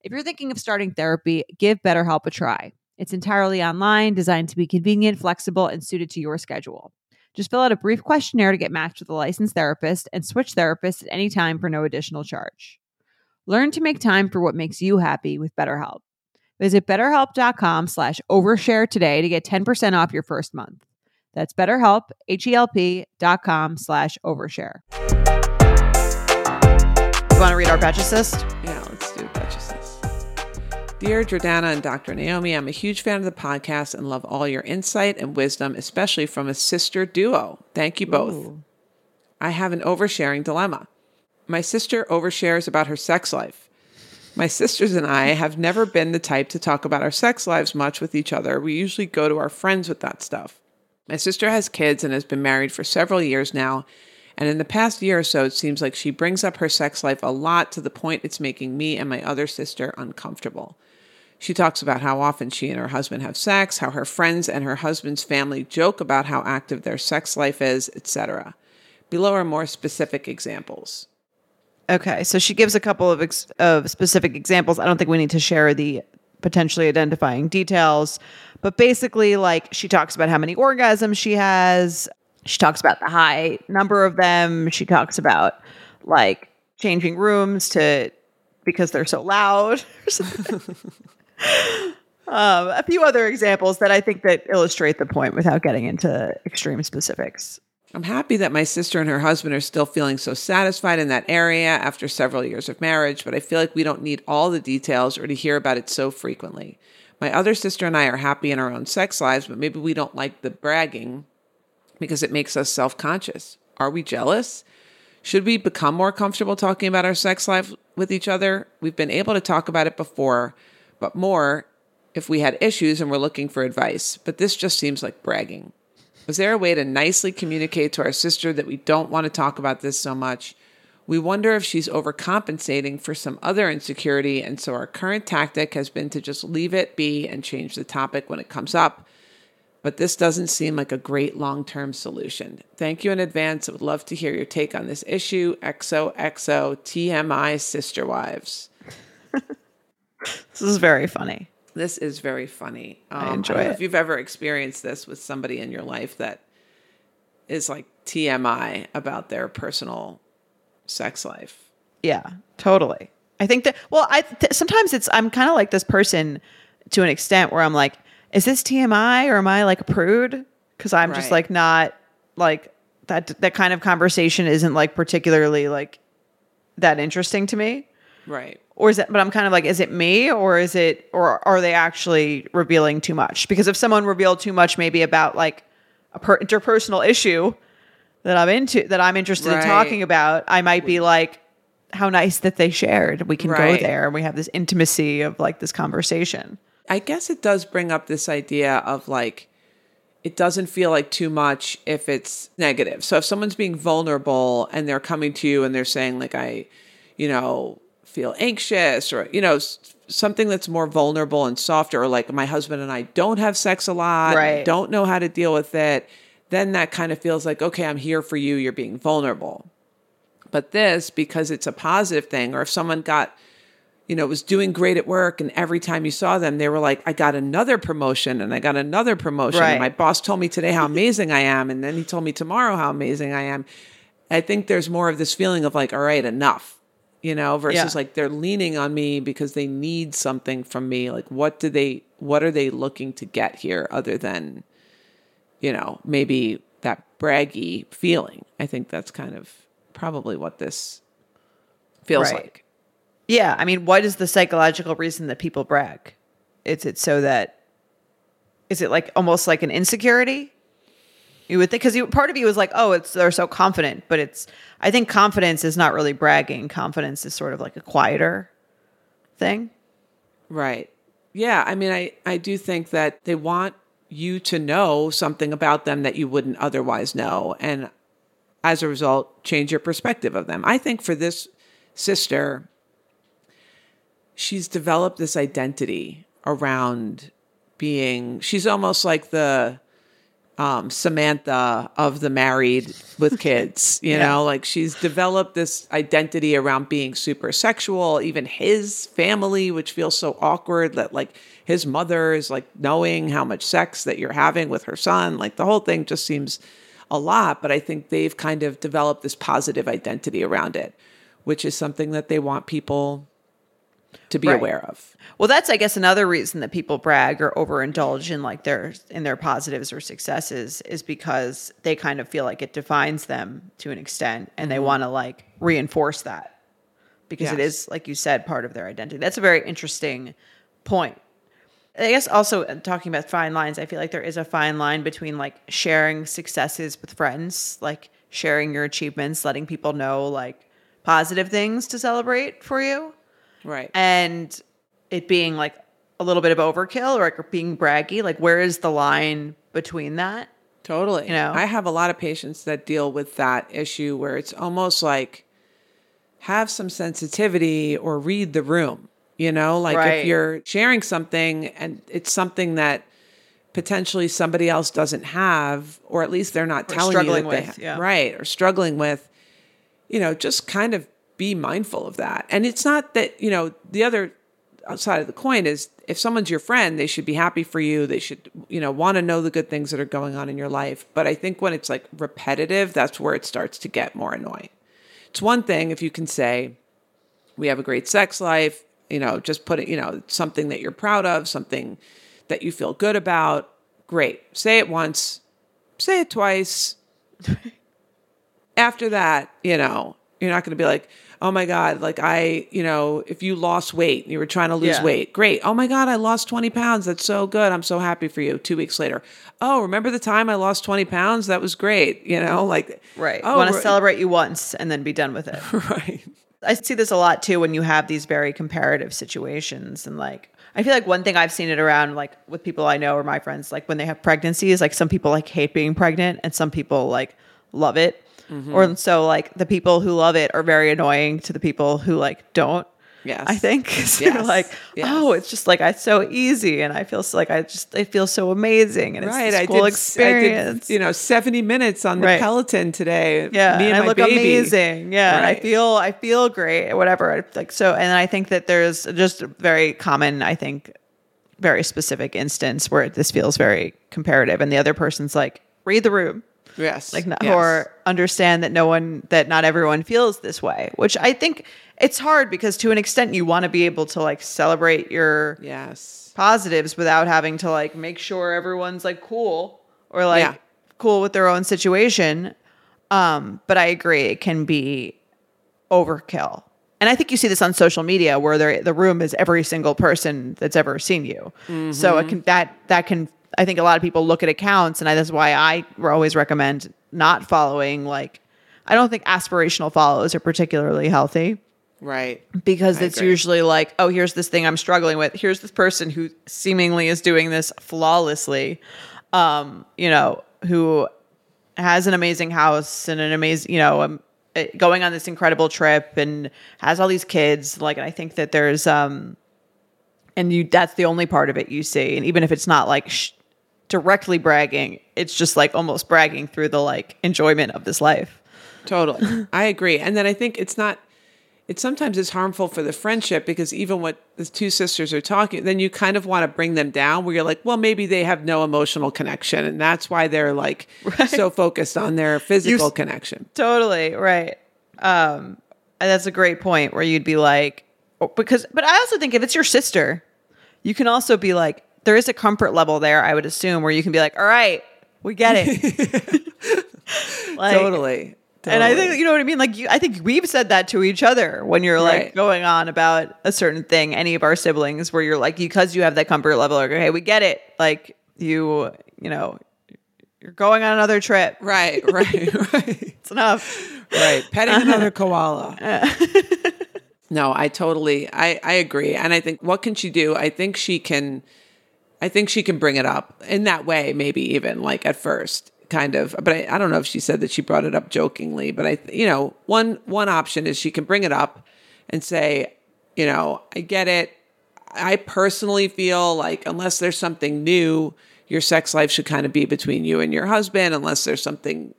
If you're thinking of starting therapy, give BetterHelp a try. It's entirely online, designed to be convenient, flexible, and suited to your schedule. Just fill out a brief questionnaire to get matched with a licensed therapist and switch therapists at any time for no additional charge. Learn to make time for what makes you happy with BetterHelp. Visit betterhelp.com slash overshare today to get 10% off your first month. That's betterhelp, H-E-L-P dot com slash overshare. You want to read our Betch Assist? Yeah, let's do Betch Assist. Dear Jordana and Dr. Naomi, I'm a huge fan of the podcast and love all your insight and wisdom, especially from a sister duo. Thank you both. Ooh. I have an oversharing dilemma. My sister overshares about her sex life. My sisters and I have never been the type to talk about our sex lives much with each other. We usually go to our friends with that stuff. My sister has kids and has been married for several years now, and in the past year or so, it seems like she brings up her sex life a lot to the point it's making me and my other sister uncomfortable. She talks about how often she and her husband have sex, how her friends and her husband's family joke about how active their sex life is, etc. Below are more specific examples. Okay, so she gives a couple of ex- of specific examples. I don't think we need to share the potentially identifying details, but basically like she talks about how many orgasms she has, she talks about the high number of them. She talks about like changing rooms to because they're so loud. *laughs* um, a few other examples that I think that illustrate the point without getting into extreme specifics. I'm happy that my sister and her husband are still feeling so satisfied in that area after several years of marriage, but I feel like we don't need all the details or to hear about it so frequently. My other sister and I are happy in our own sex lives, but maybe we don't like the bragging because it makes us self conscious. Are we jealous? Should we become more comfortable talking about our sex life with each other? We've been able to talk about it before, but more if we had issues and we're looking for advice. But this just seems like bragging. Was there a way to nicely communicate to our sister that we don't want to talk about this so much? We wonder if she's overcompensating for some other insecurity, and so our current tactic has been to just leave it be and change the topic when it comes up but this doesn't seem like a great long term solution. Thank you in advance. I would love to hear your take on this issue. XOXO TMI Sister Wives. *laughs* this is very funny. This is very funny. Um, I enjoy I it. If you've ever experienced this with somebody in your life that is like TMI about their personal sex life. Yeah, totally. I think that, well, I th- sometimes it's, I'm kind of like this person to an extent where I'm like, is this TMI or am I like a prude? Because I'm right. just like not like that. That kind of conversation isn't like particularly like that interesting to me. Right. Or is it? But I'm kind of like, is it me or is it? Or are they actually revealing too much? Because if someone revealed too much, maybe about like a per- interpersonal issue that I'm into, that I'm interested right. in talking about, I might be like, how nice that they shared. We can right. go there and we have this intimacy of like this conversation. I guess it does bring up this idea of like, it doesn't feel like too much if it's negative. So if someone's being vulnerable and they're coming to you and they're saying, like, I, you know, feel anxious or, you know, something that's more vulnerable and softer, or like my husband and I don't have sex a lot, right. don't know how to deal with it, then that kind of feels like, okay, I'm here for you, you're being vulnerable. But this, because it's a positive thing, or if someone got, you know, was doing great at work. And every time you saw them, they were like, I got another promotion and I got another promotion. Right. And my boss told me today how amazing I am. And then he told me tomorrow how amazing I am. I think there's more of this feeling of like, all right, enough, you know, versus yeah. like they're leaning on me because they need something from me. Like, what do they, what are they looking to get here other than, you know, maybe that braggy feeling? I think that's kind of probably what this feels right. like. Yeah, I mean, what is the psychological reason that people brag? It's it's so that is it like almost like an insecurity? You would think because part of you was like, oh, it's they're so confident, but it's I think confidence is not really bragging. Confidence is sort of like a quieter thing. Right. Yeah. I mean, I, I do think that they want you to know something about them that you wouldn't otherwise know. And as a result, change your perspective of them. I think for this sister, she's developed this identity around being, she's almost like the, um, Samantha of the married with *laughs* kids, you yeah. know, like she's developed this identity around being super sexual. Even his family, which feels so awkward that like his mother is like knowing how much sex that you're having with her son, like the whole thing just seems a lot. But I think they've kind of developed this positive identity around it, which is something that they want people to be right. aware of. Well, that's I guess another reason that people brag or overindulge in like their in their positives or successes is because they kind of feel like it defines them to an extent and they mm-hmm. want to like reinforce that because yes. it is like you said part of their identity. That's a very interesting point. I guess also uh, talking about fine lines, I feel like there is a fine line between like sharing successes with friends, like sharing your achievements, letting people know like positive things to celebrate for you Right. And it being like a little bit of overkill or like being braggy. Like, where is the line between that? Totally. You know, I have a lot of patients that deal with that issue where it's almost like have some sensitivity or read the room. You know, like right. if you're sharing something and it's something that potentially somebody else doesn't have, or at least they're not or telling you that with, they ha- yeah. right or struggling with, you know, just kind of be mindful of that. And it's not that, you know, the other side of the coin is if someone's your friend, they should be happy for you. They should, you know, want to know the good things that are going on in your life. But I think when it's like repetitive, that's where it starts to get more annoying. It's one thing if you can say, we have a great sex life, you know, just put it, you know, something that you're proud of, something that you feel good about. Great. Say it once, say it twice. *laughs* After that, you know, you're not going to be like, oh my God, like I, you know, if you lost weight, you were trying to lose yeah. weight, great. Oh my God, I lost 20 pounds. That's so good. I'm so happy for you. Two weeks later, oh, remember the time I lost 20 pounds? That was great. You know, like, right. Oh, want to celebrate you once and then be done with it. *laughs* right. I see this a lot too when you have these very comparative situations and like, I feel like one thing I've seen it around like with people I know or my friends, like when they have pregnancies, like some people like hate being pregnant and some people like love it. Mm-hmm. Or so like the people who love it are very annoying to the people who like don't. Yes. I think *laughs* yes. like, yes. oh, it's just like it's so easy, and I feel so, like I just it feels so amazing, and right. it's a cool experience. Did, you know, seventy minutes on the right. Peloton today. Yeah, me and, and I look baby. amazing. Yeah, right. I feel I feel great. Whatever. Like so, and I think that there's just a very common. I think very specific instance where this feels very comparative, and the other person's like, read the room. Yes. Like, yes. or understand that no one, that not everyone feels this way, which I think it's hard because to an extent you want to be able to like celebrate your yes positives without having to like make sure everyone's like cool or like yeah. cool with their own situation. Um, but I agree, it can be overkill. And I think you see this on social media where the room is every single person that's ever seen you. Mm-hmm. So it can that that can I think a lot of people look at accounts, and I, that's why I always recommend not following. Like, I don't think aspirational follows are particularly healthy. Right. Because I it's agree. usually like, oh, here's this thing I'm struggling with. Here's this person who seemingly is doing this flawlessly. Um, you know, who has an amazing house and an amazing, you know, um, eh, going on this incredible trip and has all these kids. Like, and I think that there's, um, and you, that's the only part of it you see. And even if it's not like sh- directly bragging. It's just like almost bragging through the like enjoyment of this life. Totally. *laughs* I agree. And then I think it's not it sometimes is harmful for the friendship because even what the two sisters are talking, then you kind of want to bring them down where you're like, well, maybe they have no emotional connection. And that's why they're like *laughs* right. so focused on their physical you, connection. Totally. Right. Um, and that's a great point where you'd be like, oh, because, but I also think if it's your sister, you can also be like, there is a comfort level there, I would assume, where you can be like, all right, we get it. *laughs* *laughs* like, totally. Totally. And I think you know what I mean. Like you, I think we've said that to each other when you're like right. going on about a certain thing. Any of our siblings, where you're like, because you have that comfort level, like, okay, we get it. Like you, you know, you're going on another trip. Right, right, *laughs* right. It's enough. right. Petting another koala. no, I totally I I agree. And I think what can she do? I think she can I think she can bring it up in that way maybe even like at first kind of. But I, I don't know if she said that she brought it up jokingly but i you know one one option is she can bring it up and say you know i get it. I personally feel like unless there's something new your sex life should kind of be between you and your husband unless there's something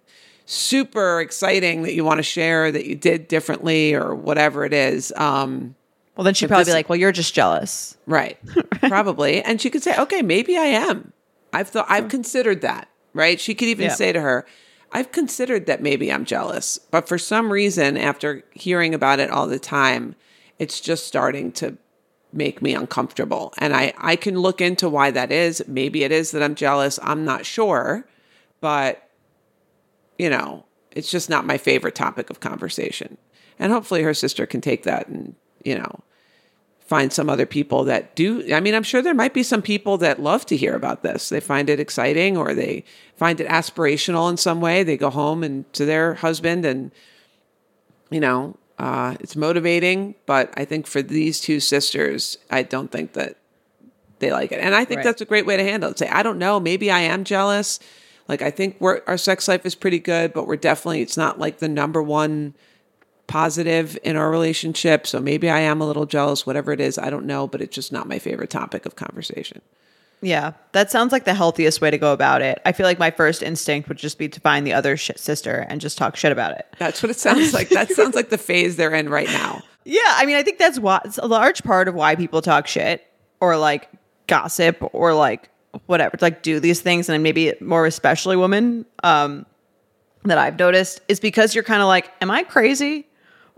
super exciting that you want to share that you did differently or whatever it is. Um Well, then she'd probably be like, "Well, you're just jealous." Right. *laughs* Probably. And she could say, okay, maybe I am. I've thought, I've considered that. Right. She could even Yeah. say to her, I've considered that maybe I'm jealous. But for some reason, after hearing about it all the time, it's just starting to make me uncomfortable. And I, I can look into why that is. Maybe it is that I'm jealous. I'm not sure. But, you know, it's just not my favorite topic of conversation. And hopefully her sister can take that and, you know, find some other people that do. I mean, I'm sure there might be some people that love to hear about this. They find it exciting or they find it aspirational in some way. They go home and to their husband and, you know, uh, it's motivating. But I think for these two sisters, I don't think that they like it. And I think Right. that's a great way to handle it. Say, I don't know, maybe I am jealous. Like I think we're our sex life is pretty good, but we're definitely it's not like the number one positive in our relationship. So maybe I am a little jealous, whatever it is. I don't know, but it's just not my favorite topic of conversation. Yeah, that sounds like the healthiest way to go about it. I feel like my first instinct would just be to find the other shit sister and just talk shit about it. That's what it sounds like. That *laughs* sounds like the phase they're in right now. Yeah, I mean, I think that's why it's a large part of why people talk shit or like gossip or like whatever, like do these things, and maybe more especially women um, that I've noticed is because you're kind of like, am I crazy?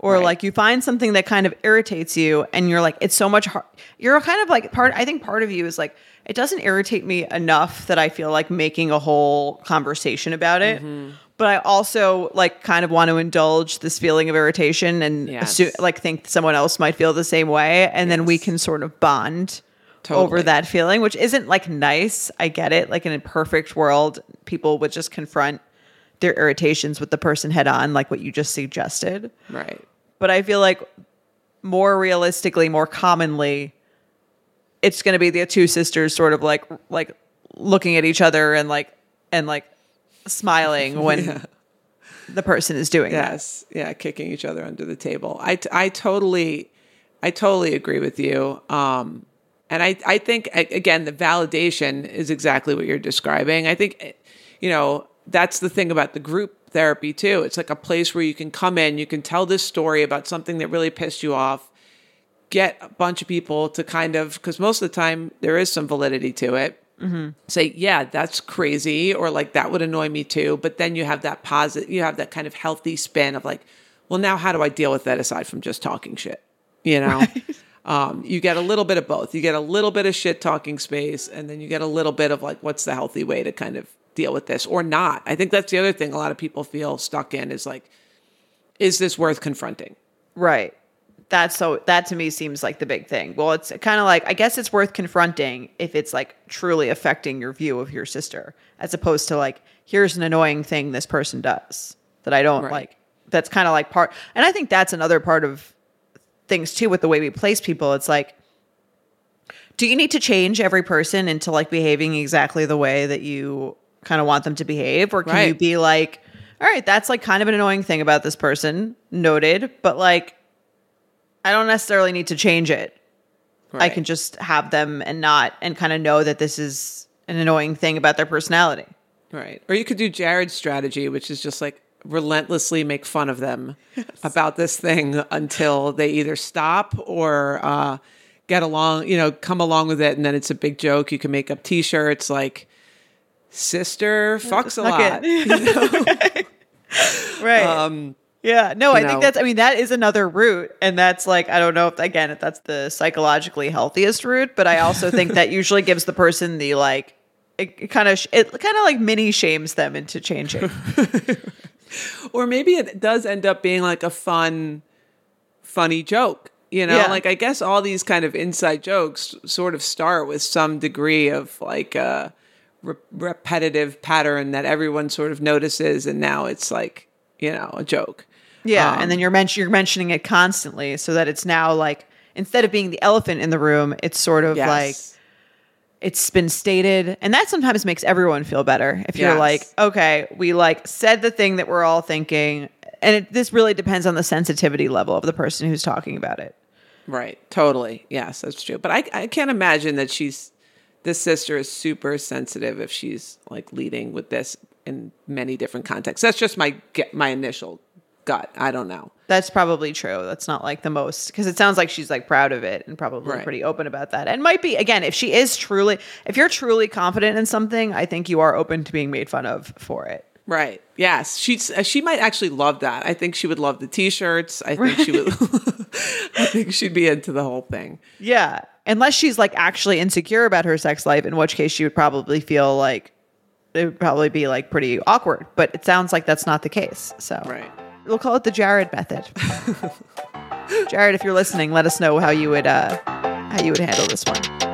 Or Right. like you find something that kind of irritates you, and you're like, it's so much hard. You're kind of like part. I think part of you is like, it doesn't irritate me enough that I feel like making a whole conversation about it. Mm-hmm. But I also like kind of want to indulge this feeling of irritation and Yes. assu- like think someone else might feel the same way, and then we can sort of bond Totally. over that feeling, which isn't like nice. I get it. Like in a perfect world, people would just confront their irritations with the person head on, like what you just suggested. Right. But I feel like more realistically, more commonly, it's going to be the two sisters sort of like like looking at each other and like and like smiling *laughs* when the person is doing that. Yes. Yeah. Kicking each other under the table. I, t- I totally, I totally agree with you. Um, and I, I think again, the validation is exactly what you're describing. I think, eh, you know, that's the thing about the group therapy too. It's like a place where you can come in, you can tell this story about something that really pissed you off, get a bunch of people to kind of, because most of the time there is some validity to it. Say, yeah, that's crazy, or like that would annoy me too. But then you have that positive, you have that kind of healthy spin of like, well, now how do I deal with that aside from just talking shit? You know, *laughs* um, you get a little bit of both. You get a little bit of shit talking space, and then you get a little bit of like, what's the healthy way to kind of deal with this or not? I think that's the other thing a lot of people feel stuck in is like, is this worth confronting? Right. That's so that to me seems like the big thing. Well, it's kind of like I guess it's worth confronting if it's like truly affecting your view of your sister as opposed to like here's an annoying thing this person does that I don't Right. like. That's kind of like part and I think that's another part of things too with the way we place people. It's like do you need to change every person into like behaving exactly the way that you kind of want them to behave or can you be like all right that's like kind of an annoying thing about this person noted but like i don't necessarily need to change it i can just have them and not and kind of know that this is an annoying thing about their personality Right. Or you could do Jared's strategy, which is just like relentlessly make fun of them about this thing until they either stop or uh, get along, you know, come along with it. And then it's a big joke. You can make up t shirts like, sister fucks a lot. *laughs* right Um, Yeah, no, I know. think that's. I mean, that is another route, and that's like I don't know if again if that's the psychologically healthiest route, but I also think that *laughs* usually gives the person the like it kind of it kind of like mini shames them into changing. *laughs* or maybe it does end up being like a fun, funny joke. You know, Yeah. like I guess all these kind of inside jokes sort of start with some degree of like uh, re- repetitive pattern that everyone sort of notices, and now it's like you know a joke. Yeah, Um, and then you're men- you're mentioning it constantly, so that it's now like instead of being the elephant in the room, it's sort of Yes. like it's been stated, and that sometimes makes everyone feel better. If you're Yes. like, okay, we like said the thing that we're all thinking, and it, this really depends on the sensitivity level of the person who's talking about it. Right. Totally. Yes, that's true. But I, I can't imagine that she's this sister is super sensitive if she's like leading with this in many different contexts. That's just my my initial gut. I don't know. That's probably true. That's not like the most because it sounds like she's like proud of it and probably Right. pretty open about that. And might be again, if she is truly, if you're truly confident in something, I think you are open to being made fun of for it. Right. Yes. She's uh, she might actually love that. I think she would love the t-shirts. I think she would *laughs* I think she'd be into the whole thing. Yeah. Unless she's like actually insecure about her sex life, in which case she would probably feel like it would probably be like pretty awkward. But it sounds like that's not the case. So Right. we'll call it the Jared method. *laughs* Jared, if you're listening, let us know how you would uh how you would handle this one.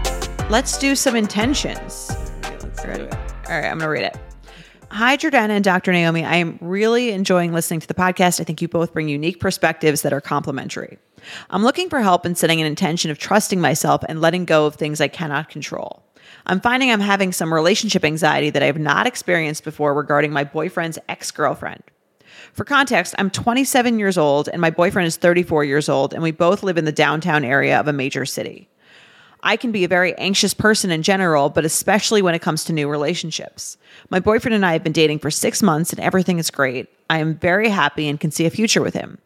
Let's do some intentions. Do. All right, I'm going to read it. Hi, Jordana and Dr. Naomi. I am really enjoying listening to the podcast. I think you both bring unique perspectives that are complementary. I'm looking for help in setting an intention of trusting myself and letting go of things I cannot control. I'm finding I'm having some relationship anxiety that I have not experienced before regarding my boyfriend's ex girlfriend. For context, I'm 27 years old and my boyfriend is 34 years old, and we both live in the downtown area of a major city. I can be a very anxious person in general, but especially when it comes to new relationships. My boyfriend and I have been dating for six months and everything is great. I am very happy and can see a future with him.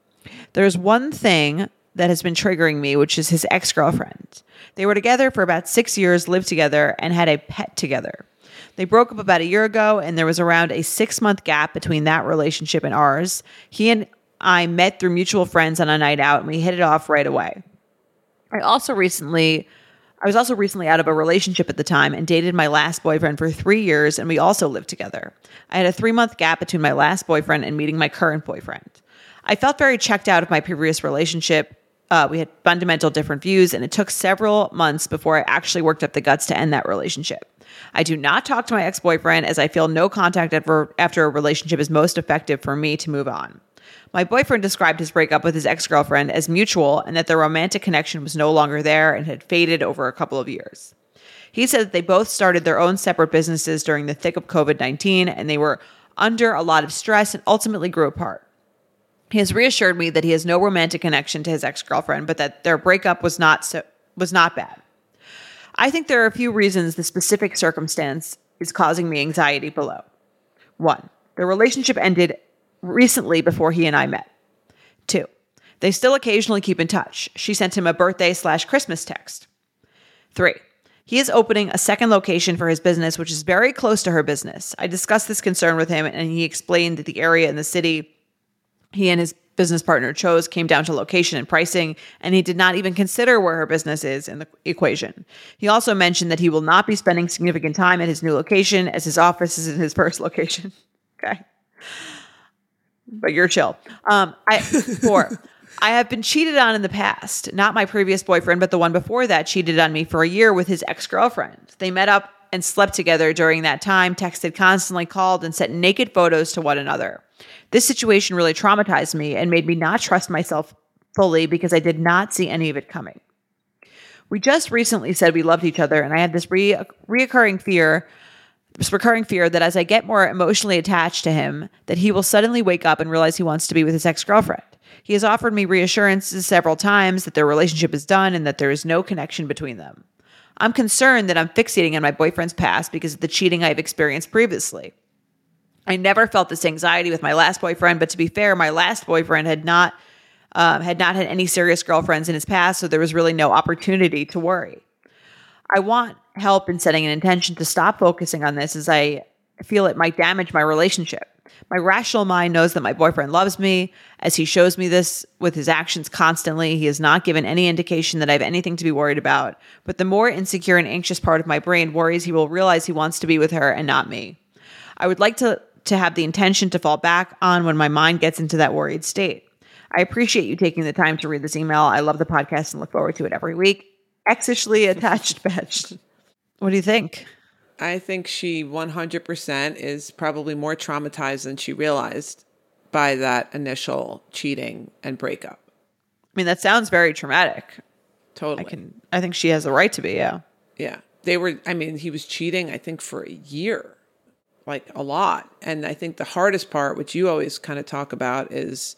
There's one thing that has been triggering me, which is his ex girlfriend. They were together for about six years, lived together, and had a pet together. They broke up about a year ago, and there was around a six month gap between that relationship and ours. He and I met through mutual friends on a night out, and we hit it off right away. I also recently I was also recently out of a relationship at the time and dated my last boyfriend for 3 years and we also lived together. I had a 3-month gap between my last boyfriend and meeting my current boyfriend. I felt very checked out of my previous relationship. Uh, we had fundamental different views and it took several months before I actually worked up the guts to end that relationship. I do not talk to my ex-boyfriend as I feel no contact after, after a relationship is most effective for me to move on. My boyfriend described his breakup with his ex girlfriend as mutual and that the romantic connection was no longer there and had faded over a couple of years. He said that they both started their own separate businesses during the thick of COVID 19 and they were under a lot of stress and ultimately grew apart. He has reassured me that he has no romantic connection to his ex girlfriend, but that their breakup was not so, was not bad. I think there are a few reasons the specific circumstance is causing me anxiety below. One, the relationship ended recently before he and I met. Two, they still occasionally keep in touch. She sent him a birthday slash Christmas text. Three, he is opening a second location for his business, which is very close to her business. I discussed this concern with him, and he explained that the area in the city he and his business partner chose came down to location and pricing, and he did not even consider where her business is in the equation. He also mentioned that he will not be spending significant time at his new location as his office is in his *laughs* first location. okay. But you're chill. Um, I four. *laughs* I have been cheated on in the past. Not my previous boyfriend, but the one before that cheated on me for a year with his ex girlfriend. They met up and slept together during that time, texted constantly, called, and sent naked photos to one another. This situation really traumatized me and made me not trust myself fully because I did not see any of it coming. We just recently said we loved each other, and I had this re- reoccurring fear this recurring fear that as I get more emotionally attached to him, that he will suddenly wake up and realize he wants to be with his ex-girlfriend. He has offered me reassurances several times that their relationship is done and that there is no connection between them. I'm concerned that I'm fixating on my boyfriend's past because of the cheating I've experienced previously. I never felt this anxiety with my last boyfriend, but to be fair, my last boyfriend had not um, had not had any serious girlfriends in his past, so there was really no opportunity to worry. I want help in setting an intention to stop focusing on this as I feel it might damage my relationship. My rational mind knows that my boyfriend loves me as he shows me this with his actions constantly. He has not given any indication that I have anything to be worried about. But the more insecure and anxious part of my brain worries he will realize he wants to be with her and not me. I would like to to have the intention to fall back on when my mind gets into that worried state. I appreciate you taking the time to read this email. I love the podcast and look forward to it every week. Exishly attached *laughs* bitch. What do you think? I think she 100% is probably more traumatized than she realized by that initial cheating and breakup. I mean, that sounds very traumatic. Totally. I can I think she has the right to be, yeah. Yeah. They were I mean, he was cheating I think for a year. Like a lot. And I think the hardest part which you always kind of talk about is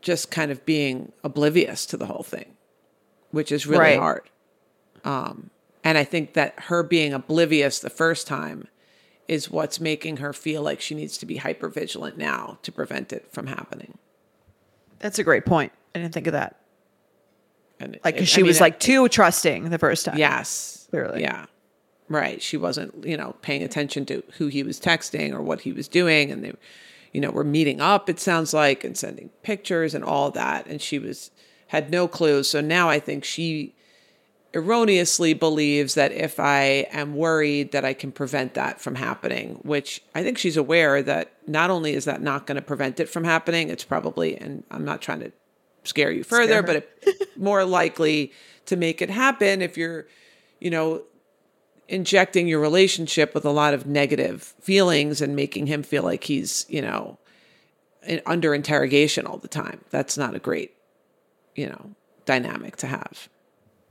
just kind of being oblivious to the whole thing, which is really right. hard. Um and I think that her being oblivious the first time is what's making her feel like she needs to be hyper vigilant now to prevent it from happening. That's a great point. I didn't think of that. And like, cause she I mean, was like too trusting the first time. Yes. Clearly. Yeah. Right. She wasn't, you know, paying attention to who he was texting or what he was doing. And they, you know, were meeting up, it sounds like, and sending pictures and all that. And she was, had no clue. So now I think she erroneously believes that if I am worried that I can prevent that from happening, which I think she's aware that not only is that not going to prevent it from happening, it's probably, and I'm not trying to scare you further, scare but it's *laughs* more likely to make it happen if you're, you know, injecting your relationship with a lot of negative feelings and making him feel like he's, you know, under interrogation all the time. That's not a great, you know, dynamic to have.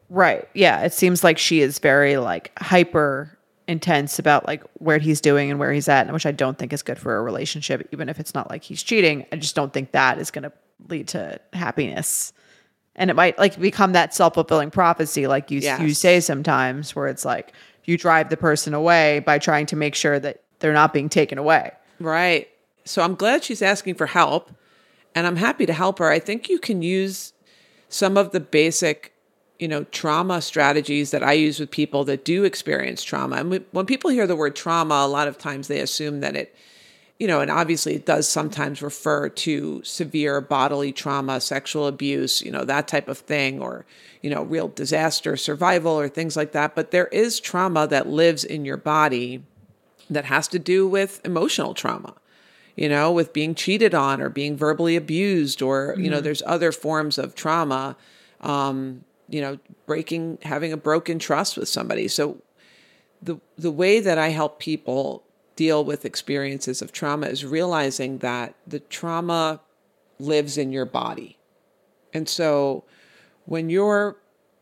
Right. Yeah. It seems like she is very like hyper intense about like where he's doing and where he's at, which I don't think is good for a relationship, even if it's not like he's cheating. I just don't think that is going to lead to happiness. And it might like become that self fulfilling prophecy, like you yes. you say sometimes, where it's like you drive the person away by trying to make sure that they're not being taken away. Right. So I'm glad she's asking for help, and I'm happy to help her. I think you can use some of the basic you know, trauma strategies that I use with people that do experience trauma. And when people hear the word trauma, a lot of times they assume that it, you know, and obviously it does sometimes refer to severe bodily trauma, sexual abuse, you know, that type of thing, or, you know, real disaster survival or things like that. But there is trauma that lives in your body that has to do with emotional trauma you know, with being cheated on or being verbally abused, or, you know, mm-hmm. there's other forms of trauma um, you know, breaking, having a broken trust with somebody. So the the way that I help people deal with experiences of trauma is realizing that the trauma lives in your body. And so when your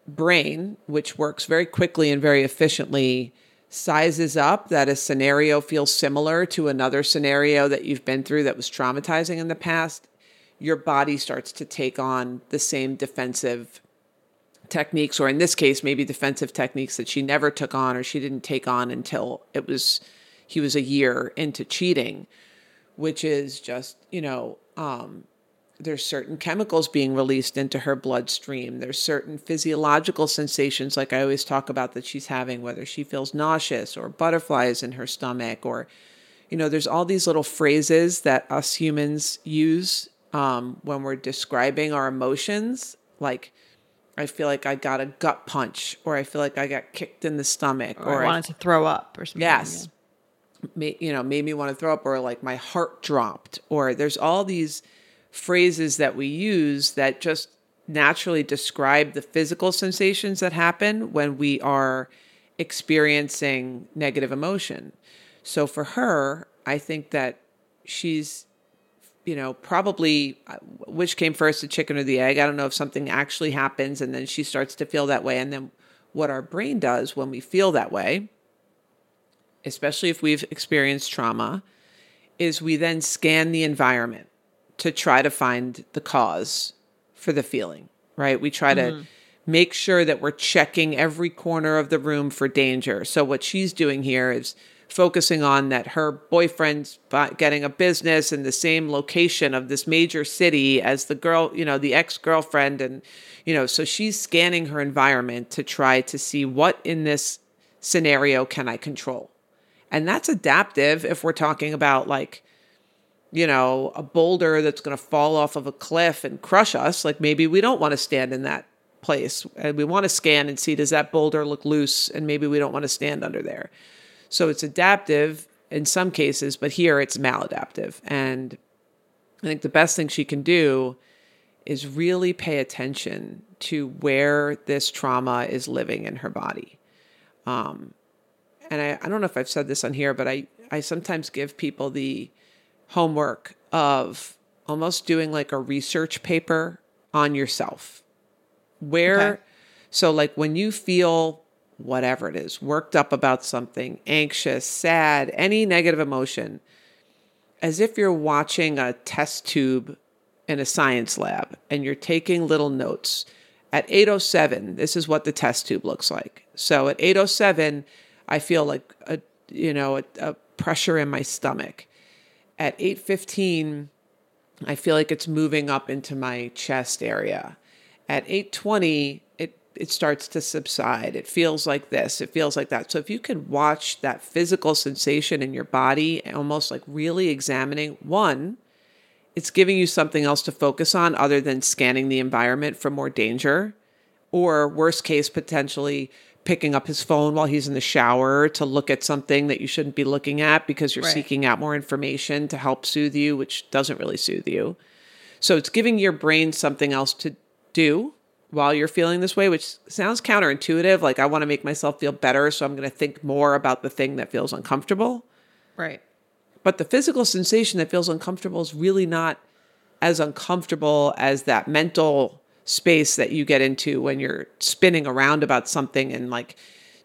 brain, which works very quickly and very efficiently, sizes up that a scenario feels similar to another scenario that you've been through that was traumatizing in the past, your body starts to take on the same defensive techniques, or in this case, maybe defensive techniques that she never took on or she didn't take on until it was he was a year into cheating, which is just, you know, um, there's certain chemicals being released into her bloodstream. There's certain physiological sensations, like I always talk about, that she's having, whether she feels nauseous or butterflies in her stomach, or, you know, there's all these little phrases that us humans use um, when we're describing our emotions, like I feel like I got a gut punch, or I feel like I got kicked in the stomach, or, or I wanted I, to throw up, or something. Yes. you know, made me want to throw up, or like my heart dropped, or there's all these phrases that we use that just naturally describe the physical sensations that happen when we are experiencing negative emotion. So for her, I think that she's, you know, probably uh, which came first, the chicken or the egg. I don't know if something actually happens and then she starts to feel that way. And then what our brain does when we feel that way, especially if we've experienced trauma, is we then scan the environment to try to find the cause for the feeling, right? We try mm-hmm. to make sure that we're checking every corner of the room for danger. So, what she's doing here is focusing on that her boyfriend's getting a business in the same location of this major city as the girl, you know, the ex girlfriend. And, you know, so she's scanning her environment to try to see what in this scenario can I control. And that's adaptive if we're talking about like, you know, a boulder that's going to fall off of a cliff and crush us. Like maybe we don't want to stand in that place and we want to scan and see does that boulder look loose and maybe we don't want to stand under there. So it's adaptive in some cases, but here it's maladaptive. And I think the best thing she can do is really pay attention to where this trauma is living in her body. Um, and I, I don't know if I've said this on here, but I, I sometimes give people the homework of almost doing like a research paper on yourself. Where, okay. so like when you feel whatever it is, worked up about something, anxious, sad, any negative emotion, as if you're watching a test tube in a science lab and you're taking little notes. At 807, this is what the test tube looks like. So at 807, I feel like a you know, a, a pressure in my stomach. At 815, I feel like it's moving up into my chest area. At 820, it starts to subside. It feels like this, it feels like that. So if you can watch that physical sensation in your body, almost like really examining one, it's giving you something else to focus on other than scanning the environment for more danger, or worst case, potentially picking up his phone while he's in the shower to look at something that you shouldn't be looking at because you're right. seeking out more information to help soothe you, which doesn't really soothe you. So it's giving your brain something else to do while you're feeling this way, which sounds counterintuitive. Like, I want to make myself feel better, so I'm going to think more about the thing that feels uncomfortable. Right. But the physical sensation that feels uncomfortable is really not as uncomfortable as that mental space that you get into when you're spinning around about something and like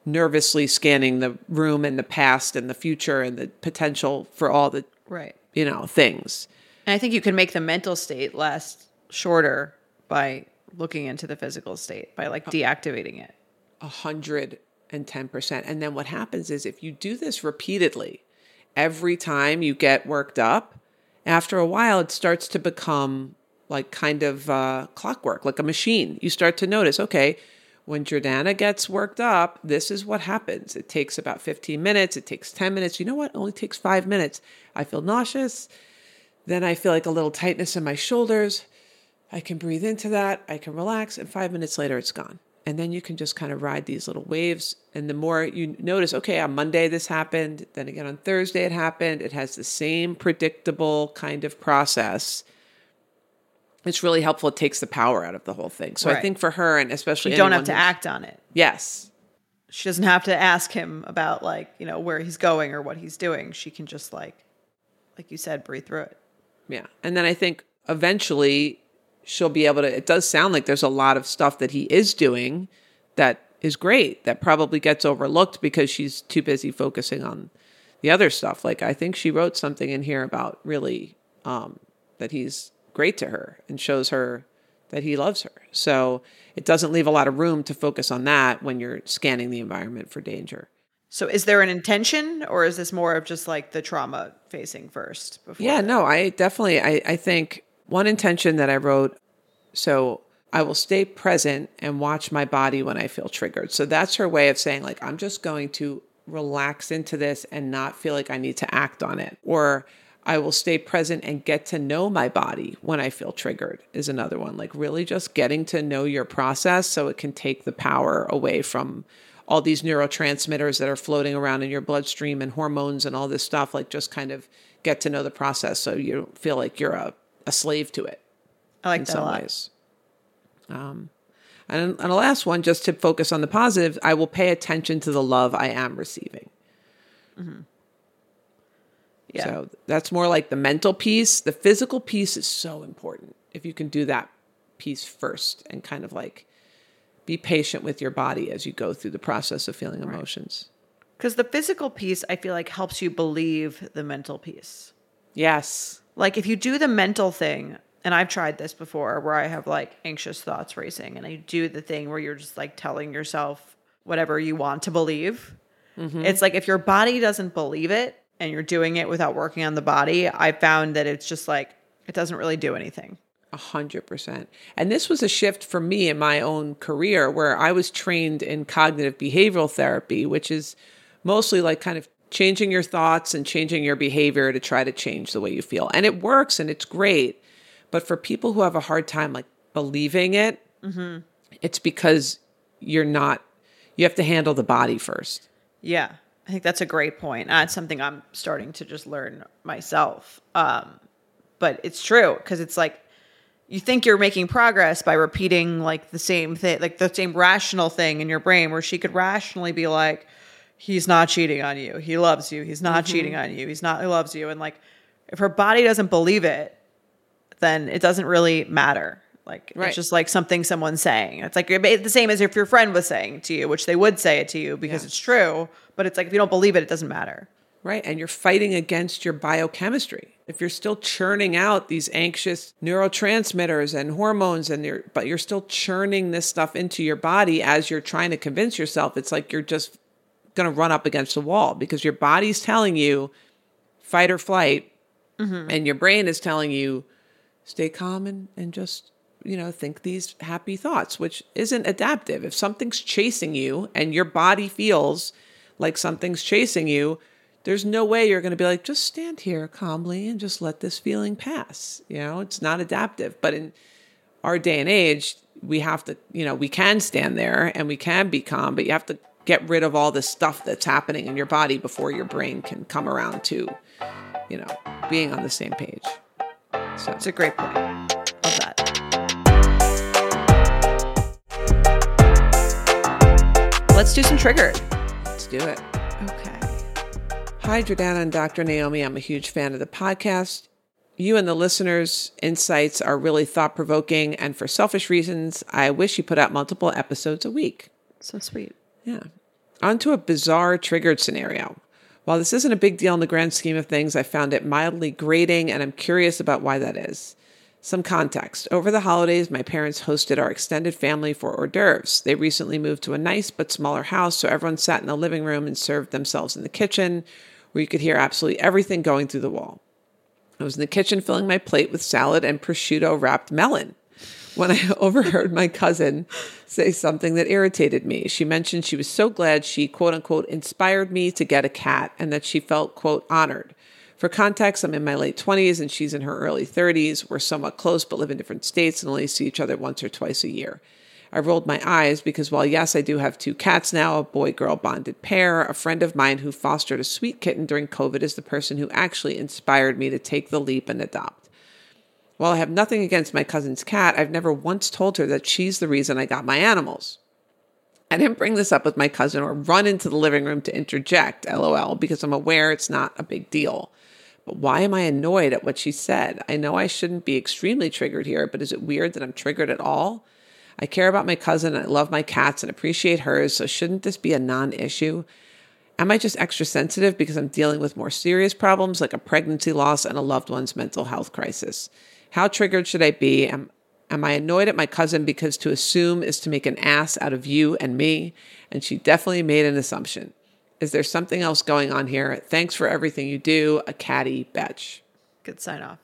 nervously scanning the room and the past and the future and the potential for all the right you know things and i think you can make the mental state last shorter by looking into the physical state by like deactivating it. A hundred and ten percent. And then what happens is if you do this repeatedly, every time you get worked up, after a while it starts to become like kind of uh, clockwork, like a machine. You start to notice, okay, when Jordana gets worked up, this is what happens. It takes about 15 minutes, it takes 10 minutes. You know what? It only takes five minutes. I feel nauseous. Then I feel like a little tightness in my shoulders. I can breathe into that, I can relax, and five minutes later it's gone. And then you can just kind of ride these little waves. And the more you notice, okay, on Monday this happened, then again on Thursday it happened, it has the same predictable kind of process. It's really helpful. It takes the power out of the whole thing. So right. I think for her, and especially you don't have to act on it. Yes, she doesn't have to ask him about like you know where he's going or what he's doing. She can just like, like you said, breathe through it. Yeah, and then I think eventually she'll be able to it does sound like there's a lot of stuff that he is doing that is great that probably gets overlooked because she's too busy focusing on the other stuff like i think she wrote something in here about really um, that he's great to her and shows her that he loves her so it doesn't leave a lot of room to focus on that when you're scanning the environment for danger so is there an intention or is this more of just like the trauma facing first before yeah that? no i definitely I, I think one intention that I wrote so I will stay present and watch my body when I feel triggered. So that's her way of saying, like, I'm just going to relax into this and not feel like I need to act on it. Or I will stay present and get to know my body when I feel triggered, is another one. Like, really just getting to know your process so it can take the power away from all these neurotransmitters that are floating around in your bloodstream and hormones and all this stuff. Like just kind of get to know the process so you feel like you're a, a slave to it. I like in that some a lot. ways. Um, and, and the last one, just to focus on the positive, I will pay attention to the love I am receiving. Yeah. So that's more like the mental piece. The physical piece is so important. If you can do that piece first and kind of like be patient with your body as you go through the process of feeling emotions. Because the physical piece, I feel like, helps you believe the mental piece. Yes. Like if you do the mental thing, and I've tried this before where I have like anxious thoughts racing, and I do the thing where you're just like telling yourself whatever you want to believe. Mm-hmm. It's like if your body doesn't believe it and you're doing it without working on the body, I found that it's just like it doesn't really do anything. A hundred percent. And this was a shift for me in my own career where I was trained in cognitive behavioral therapy, which is mostly like kind of changing your thoughts and changing your behavior to try to change the way you feel. And it works and it's great. But for people who have a hard time like believing it, it's because you're not, you have to handle the body first. Yeah, I think that's a great point. That's something I'm starting to just learn myself. Um, but it's true because it's like you think you're making progress by repeating like the same thing, like the same rational thing in your brain, where she could rationally be like, "He's not cheating on you. He loves you. He's not mm-hmm. cheating on you. He's not. He loves you." And like, if her body doesn't believe it, then it doesn't really matter. Like Right. it's just like something someone's saying. It's like it's the same as if your friend was saying it to you, which they would say it to you because it's true. But it's like if you don't believe it, it doesn't matter. Right. And you're fighting against your biochemistry. If you're still churning out these anxious neurotransmitters and hormones and you're but you're still churning this stuff into your body as you're trying to convince yourself, it's like you're just gonna run up against the wall because your body's telling you fight or flight, mm-hmm. and your brain is telling you stay calm and, and just you know think these happy thoughts which isn't adaptive. If something's chasing you and your body feels like something's chasing you there's no way you're going to be like just stand here calmly and just let this feeling pass you know? It's not adaptive. But in our day and age we have to you know we can stand there and we can be calm but you have to get rid of all the stuff that's happening in your body before your brain can come around to you know being on the same page so It's a great point. Love that. Let's do some triggered. let's do it Okay. Hi, Jordana and Dr. Naomi. I'm a huge fan of the podcast. You and the listeners' insights are really thought provoking, and for selfish reasons, I wish you put out multiple episodes a week. So sweet. Yeah. On to a bizarre triggered scenario. While this isn't a big deal in the grand scheme of things, I found it mildly grating, and I'm curious about why that is. Some context. Over the holidays, my parents hosted our extended family for hors d'oeuvres. They recently moved to a nice but smaller house, so everyone sat in the living room and served themselves in the kitchen, where you could hear absolutely everything going through the wall. I was in the kitchen filling my plate with salad and prosciutto wrapped melon when I *laughs* overheard my cousin say something that irritated me. She mentioned she was so glad she, quote unquote, inspired me to get a cat and that she felt, quote, honored. For context, I'm in my late 20s and she's in her early 30s. We're somewhat close but live in different states and only see each other once or twice a year. I rolled my eyes because while yes, I do have two cats now, a boy girl bonded pair, a friend of mine who fostered a sweet kitten during COVID is the person who actually inspired me to take the leap and adopt. While I have nothing against my cousin's cat, I've never once told her that she's the reason I got my animals. I didn't bring this up with my cousin or run into the living room to interject, lol, because I'm aware it's not a big deal. But why am I annoyed at what she said? I know I shouldn't be extremely triggered here, but is it weird that I'm triggered at all? I care about my cousin and I love my cats and appreciate hers, so shouldn't this be a non issue? Am I just extra sensitive because I'm dealing with more serious problems like a pregnancy loss and a loved one's mental health crisis? How triggered should I be? Am, am I annoyed at my cousin because to assume is to make an ass out of you and me? And she definitely made an assumption. Is there something else going on here? Thanks for everything you do. A catty betch. Good sign off.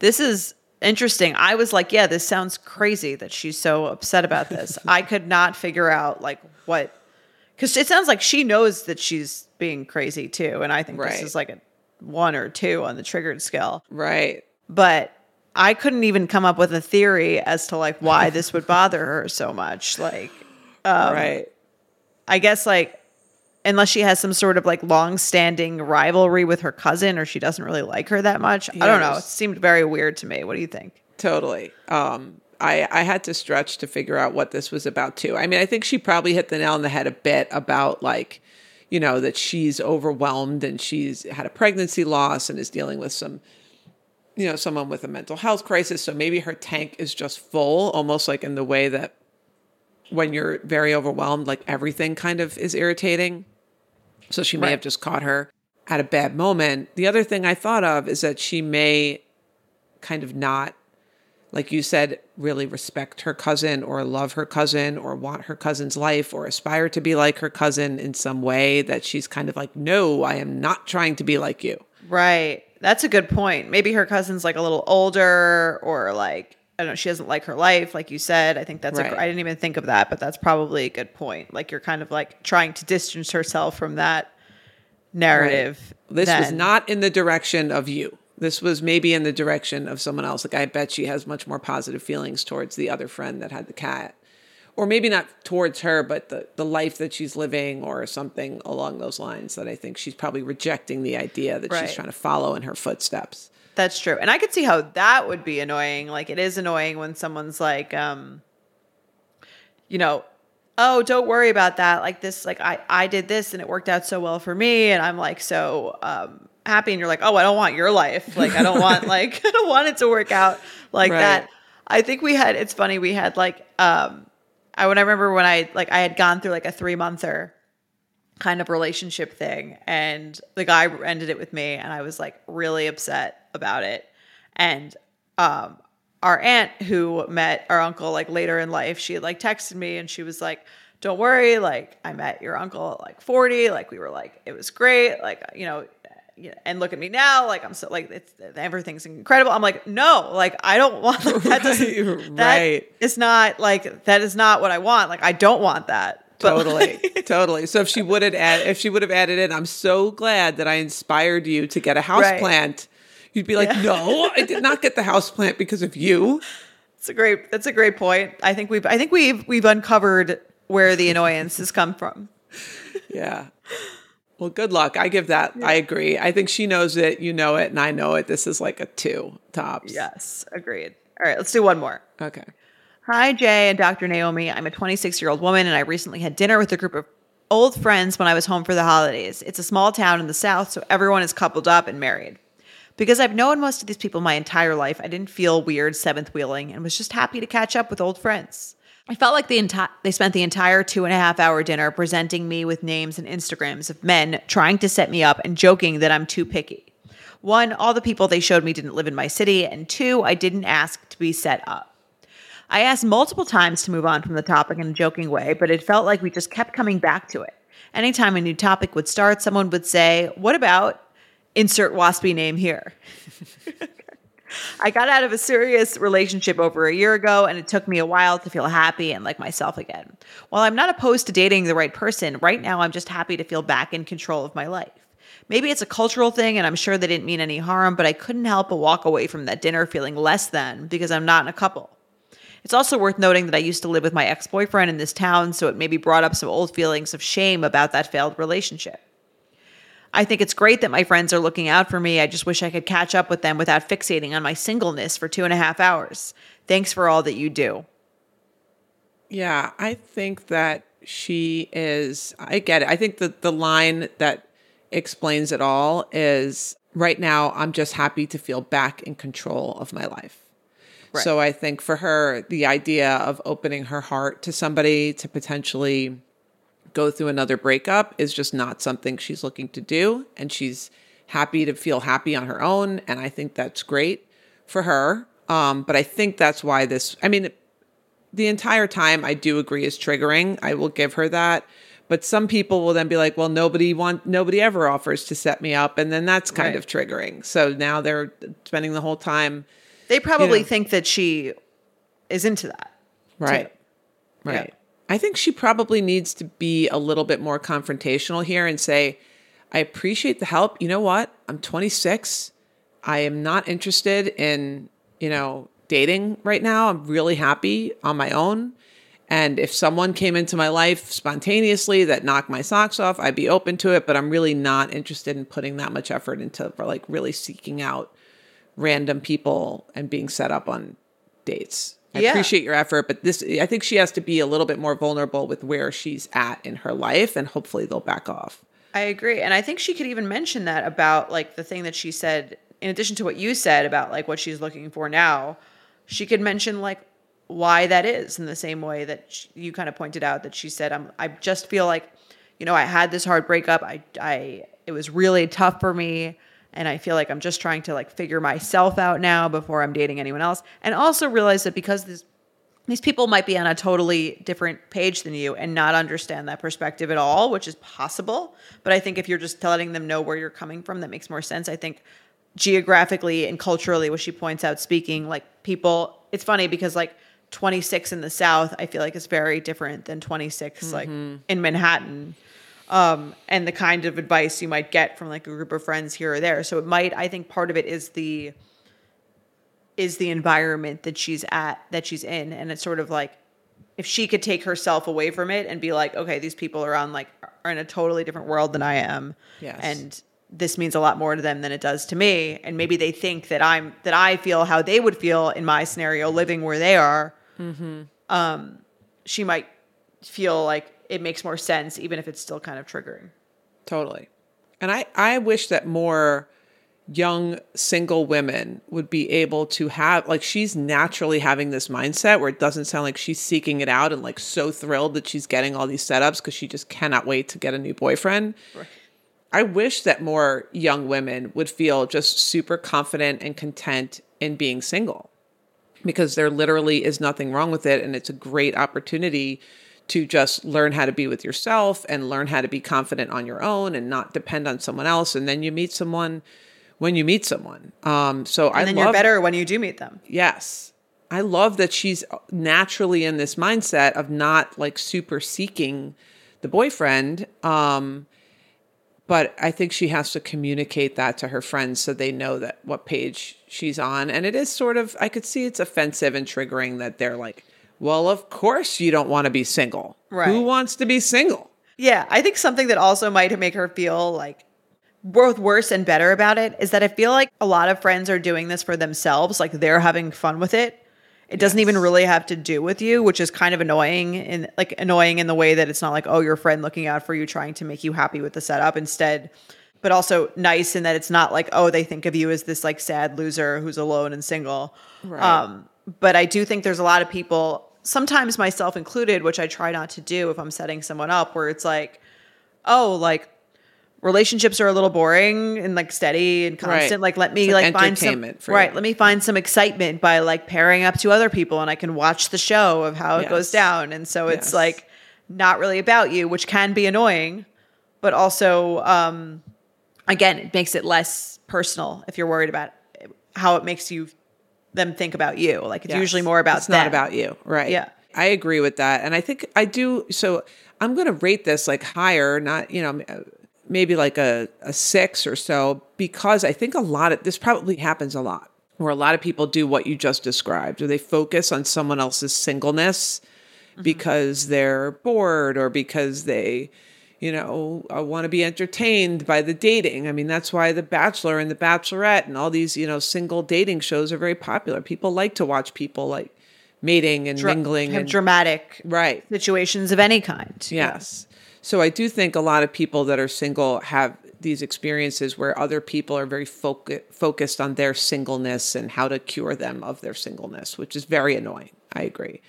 This is interesting. I was like, yeah, this sounds crazy that she's so upset about this. *laughs* I could not figure out like what because it sounds like she knows that she's being crazy too. And I think Right. this is like a one or two on the triggered scale. Right. But I couldn't even come up with a theory as to like why *laughs* this would bother her so much. Like right. I guess like unless she has some sort of like long-standing rivalry with her cousin or she doesn't really like her that much. I don't know. It seemed very weird to me. What do you think? Totally. Um, I, I had to stretch to figure out what this was about too. I mean, I think she probably hit the nail on the head a bit about like, you know, that she's overwhelmed and she's had a pregnancy loss and is dealing with some, you know, someone with a mental health crisis. So maybe her tank is just full, almost like in the way that when you're very overwhelmed, like everything kind of is irritating. So she may Right. have just caught her at a bad moment. The other thing I thought of is that she may kind of not like you said, really respect her cousin or love her cousin or want her cousin's life or aspire to be like her cousin in some way that she's kind of like, no, I am not trying to be like you. Right. That's a good point. Maybe her cousin's like a little older or like I don't know, she doesn't like her life, like you said. I think that's Right. a, I didn't even think of that, but that's probably a good point. Like you're kind of like trying to distance herself from that narrative. This was not in the direction of you. This was maybe in the direction of someone else. Like I bet she has much more positive feelings towards the other friend that had the cat. Or maybe not towards her, but the, the life that she's living or something along those lines that I think she's probably rejecting the idea that Right. she's trying to follow in her footsteps. That's true. And I could see how that would be annoying. Like it is annoying when someone's like, um, you know, oh, don't worry about that. Like this, like I, I did this and it worked out so well for me. And I'm like, so, um, happy. And you're like, oh, I don't want your life. Like, I don't want, *laughs* like, I don't want it to work out like Right. that. I think we had, it's funny. We had like, um, I when I remember when I like I had gone through like a three monther kind of relationship thing and the guy ended it with me and I was like really upset about it. And um our aunt who met our uncle like later in life, she like texted me and she was like, Don't worry, like I met your uncle at like 40. Like we were like, it was great. Like, you know, and look at me now, like I'm so like it's everything's incredible. I'm like, no, like I don't *laughs* want like, that. Doesn't, that Right. it's not like that is not what I want. Like I don't want that. But, *laughs* totally totally so if she would have add, if she would have added in i'm so glad that i inspired you to get a house Right. plant you'd be like no i did not get the house plant because of you It's a great. That's a great point. I think we've. I think we've we've uncovered where the annoyance has come from. yeah well good luck i give that i agree i think she knows it you know it and i know it this is like a two tops Yes, agreed. All right, let's do one more. okay Hi, Jay and Dr. Naomi. I'm a 26 year old woman, and I recently had dinner with a group of old friends when I was home for the holidays. It's a small town in the South, so everyone is coupled up and married. Because I've known most of these people my entire life, I didn't feel weird seventh wheeling and was just happy to catch up with old friends. I felt like the entire they spent the entire two and a half hour dinner presenting me with names and Instagrams of men trying to set me up and joking that I'm too picky. One, all the people they showed me didn't live in my city, and two, I didn't ask to be set up. I asked multiple times to move on from the topic in a joking way, but it felt like we just kept coming back to it. Anytime a new topic would start, someone would say, What about insert waspy name here? *laughs* I got out of a serious relationship over a year ago, and it took me a while to feel happy and like myself again. While I'm not opposed to dating the right person, right now I'm just happy to feel back in control of my life. Maybe it's a cultural thing, and I'm sure they didn't mean any harm, but I couldn't help but walk away from that dinner feeling less than because I'm not in a couple. It's also worth noting that I used to live with my ex boyfriend in this town, so it maybe brought up some old feelings of shame about that failed relationship. I think it's great that my friends are looking out for me. I just wish I could catch up with them without fixating on my singleness for two and a half hours. Thanks for all that you do. Yeah, I think that she is. I get it. I think that the line that explains it all is right now, I'm just happy to feel back in control of my life. So I think for her, the idea of opening her heart to somebody to potentially go through another breakup is just not something she's looking to do. And she's happy to feel happy on her own. And I think that's great for her. Um, but I think that's why this, I mean, the entire time I do agree is triggering. I will give her that. But some people will then be like, well, nobody want nobody ever offers to set me up. And then that's kind Right. of triggering. So now they're spending the whole time They probably know. think that she is into that. Right. Right. I think she probably needs to be a little bit more confrontational here and say, I appreciate the help. You know what? I'm 26. I am not interested in, you know, dating right now. I'm really happy on my own. And if someone came into my life spontaneously that knocked my socks off, I'd be open to it, but I'm really not interested in putting that much effort into like really seeking out random people and being set up on dates. I Yeah. appreciate your effort, but this I think she has to be a little bit more vulnerable with where she's at in her life and hopefully they'll back off. I agree. And I think she could even mention that about like the thing that she said, in addition to what you said about like what she's looking for now, she could mention like why that is in the same way that sh you kind of pointed out that she said, I'm, I just feel like, you know, I had this hard breakup. I, I, it was really tough for me. And I feel like I'm just trying to like figure myself out now before I'm dating anyone else. And also realize that because this, these people might be on a totally different page than you and not understand that perspective at all, which is possible. But I think if you're just letting them know where you're coming from, that makes more sense. I think geographically and culturally, what she points out, speaking like people, it's funny because like 26 in the South, I feel like is very different than 26 like mm-hmm. in Manhattan. Um, and the kind of advice you might get from like a group of friends here or there. So it might, I think part of it is the, is the environment that she's at that she's in. And it's sort of like if she could take herself away from it and be like okay these people are on like are in a totally different world than i am. Yes. and this means a lot more to them than it does to me. And maybe they think that i'm that i feel how they would feel in my scenario living where they are. Um she might feel like it makes more sense even if it's still kind of triggering Totally. And I, I wish that more young single women would be able to have like she's naturally having this mindset where it doesn't sound like she's seeking it out and like so thrilled that she's getting all these setups because she just cannot wait to get a new boyfriend. I wish that more young women would feel just super confident and content in being single because there literally is nothing wrong with it and it's a great opportunity to just learn how to be with yourself and learn how to be confident on your own and not depend on someone else. And then you meet someone when you meet someone. Um so i and then love you're better when you do meet them. Yes. I love that she's naturally in this mindset of not like super seeking the boyfriend um but I think she has to communicate that to her friends so they know that what page she's on. And it is sort of, I could see it's offensive and triggering that they're like, well, of course you don't want to be single. Right. Who wants to be single? Yeah, I think something that also might make her feel like both worse and better about it is that I feel like a lot of friends are doing this for themselves, like they're having fun with it. It doesn't even really have to do with you, which is kind of annoying and like annoying in the way that it's not like, oh, your friend looking out for you, trying to make you happy with the setup instead. But also nice in that it's not like, oh, they think of you as this like sad loser who's alone and single. Right. Um, but I do think there's a lot of people, sometimes myself included, which I try not to do if I'm setting someone up, where it's like, oh, like relationships are a little boring and like steady and constant. Right. Like let me like, like find some right. you. Let me find some excitement by like pairing up to other people, and I can watch the show of how it goes down. And so it's Yes. like not really about you, which can be annoying, but also um, again, it makes it less personal if you're worried about how it makes you them think about you. Like it's Yes. usually more about it's not about you right Yeah. i agree with that and i think i do so i'm going to rate this like higher not you know maybe like a, a six or so because i think a lot of this probably happens a lot where a lot of people do what you just described or they focus on someone else's singleness mm-hmm. because they're bored or because they you know uh, want to be entertained by the dating i mean that's why the bachelor and the bachelorette and all these you know single dating shows are very popular people like to watch people like mating and Dra- mingling have and dramatic right situations of any kind. Yes. So I do think a lot of people that are single have these experiences where other people are very focu- focused on their singleness and how to cure them of their singleness, which is very annoying. I agree.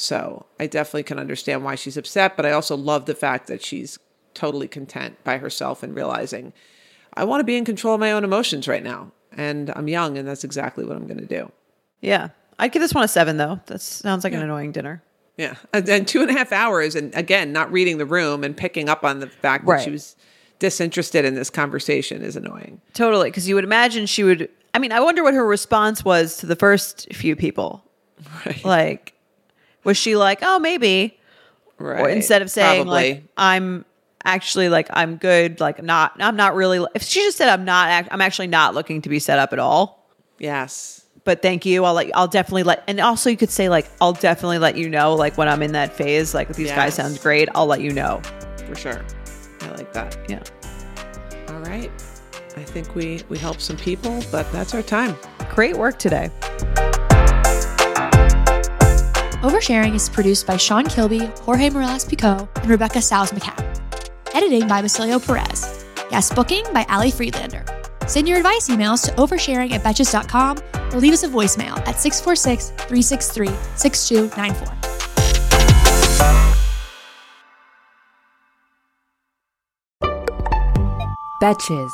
So I definitely can understand why she's upset, but I also love the fact that she's totally content by herself and realizing I want to be in control of my own emotions right now. And I'm young, and that's exactly what I'm going to do. Yeah. I'd give this one a seven though. That sounds like an annoying dinner. Yeah. And then two and a half hours, and again, not reading the room and picking up on the fact that Right. she was disinterested in this conversation is annoying. Totally. Because you would imagine she would. I mean, I wonder what her response was to the first few people. *laughs* Right. Like, was she like, oh, maybe? right. Or instead of saying, Probably. like, I'm actually like, I'm good. Like, I'm not, I'm not really, if she just said, I'm not, act- I'm actually not looking to be set up at all. yes. but thank you. I'll let I'll definitely let and also you could say like I'll definitely let you know like when I'm in that phase like these guys Yes. sound great. I'll let you know. For sure. I like that. Yeah. All right. I think we we helped some people, but that's our time. Great work today. Oversharing is produced by Sean Kilby, Jorge Morales Pico, and Rebecca Sals McCann. Editing by Basilio Perez. Guest booking by Ali Friedlander. Send your advice emails to oversharing at betches.com or leave us a voicemail at 646 363 6294. Betches.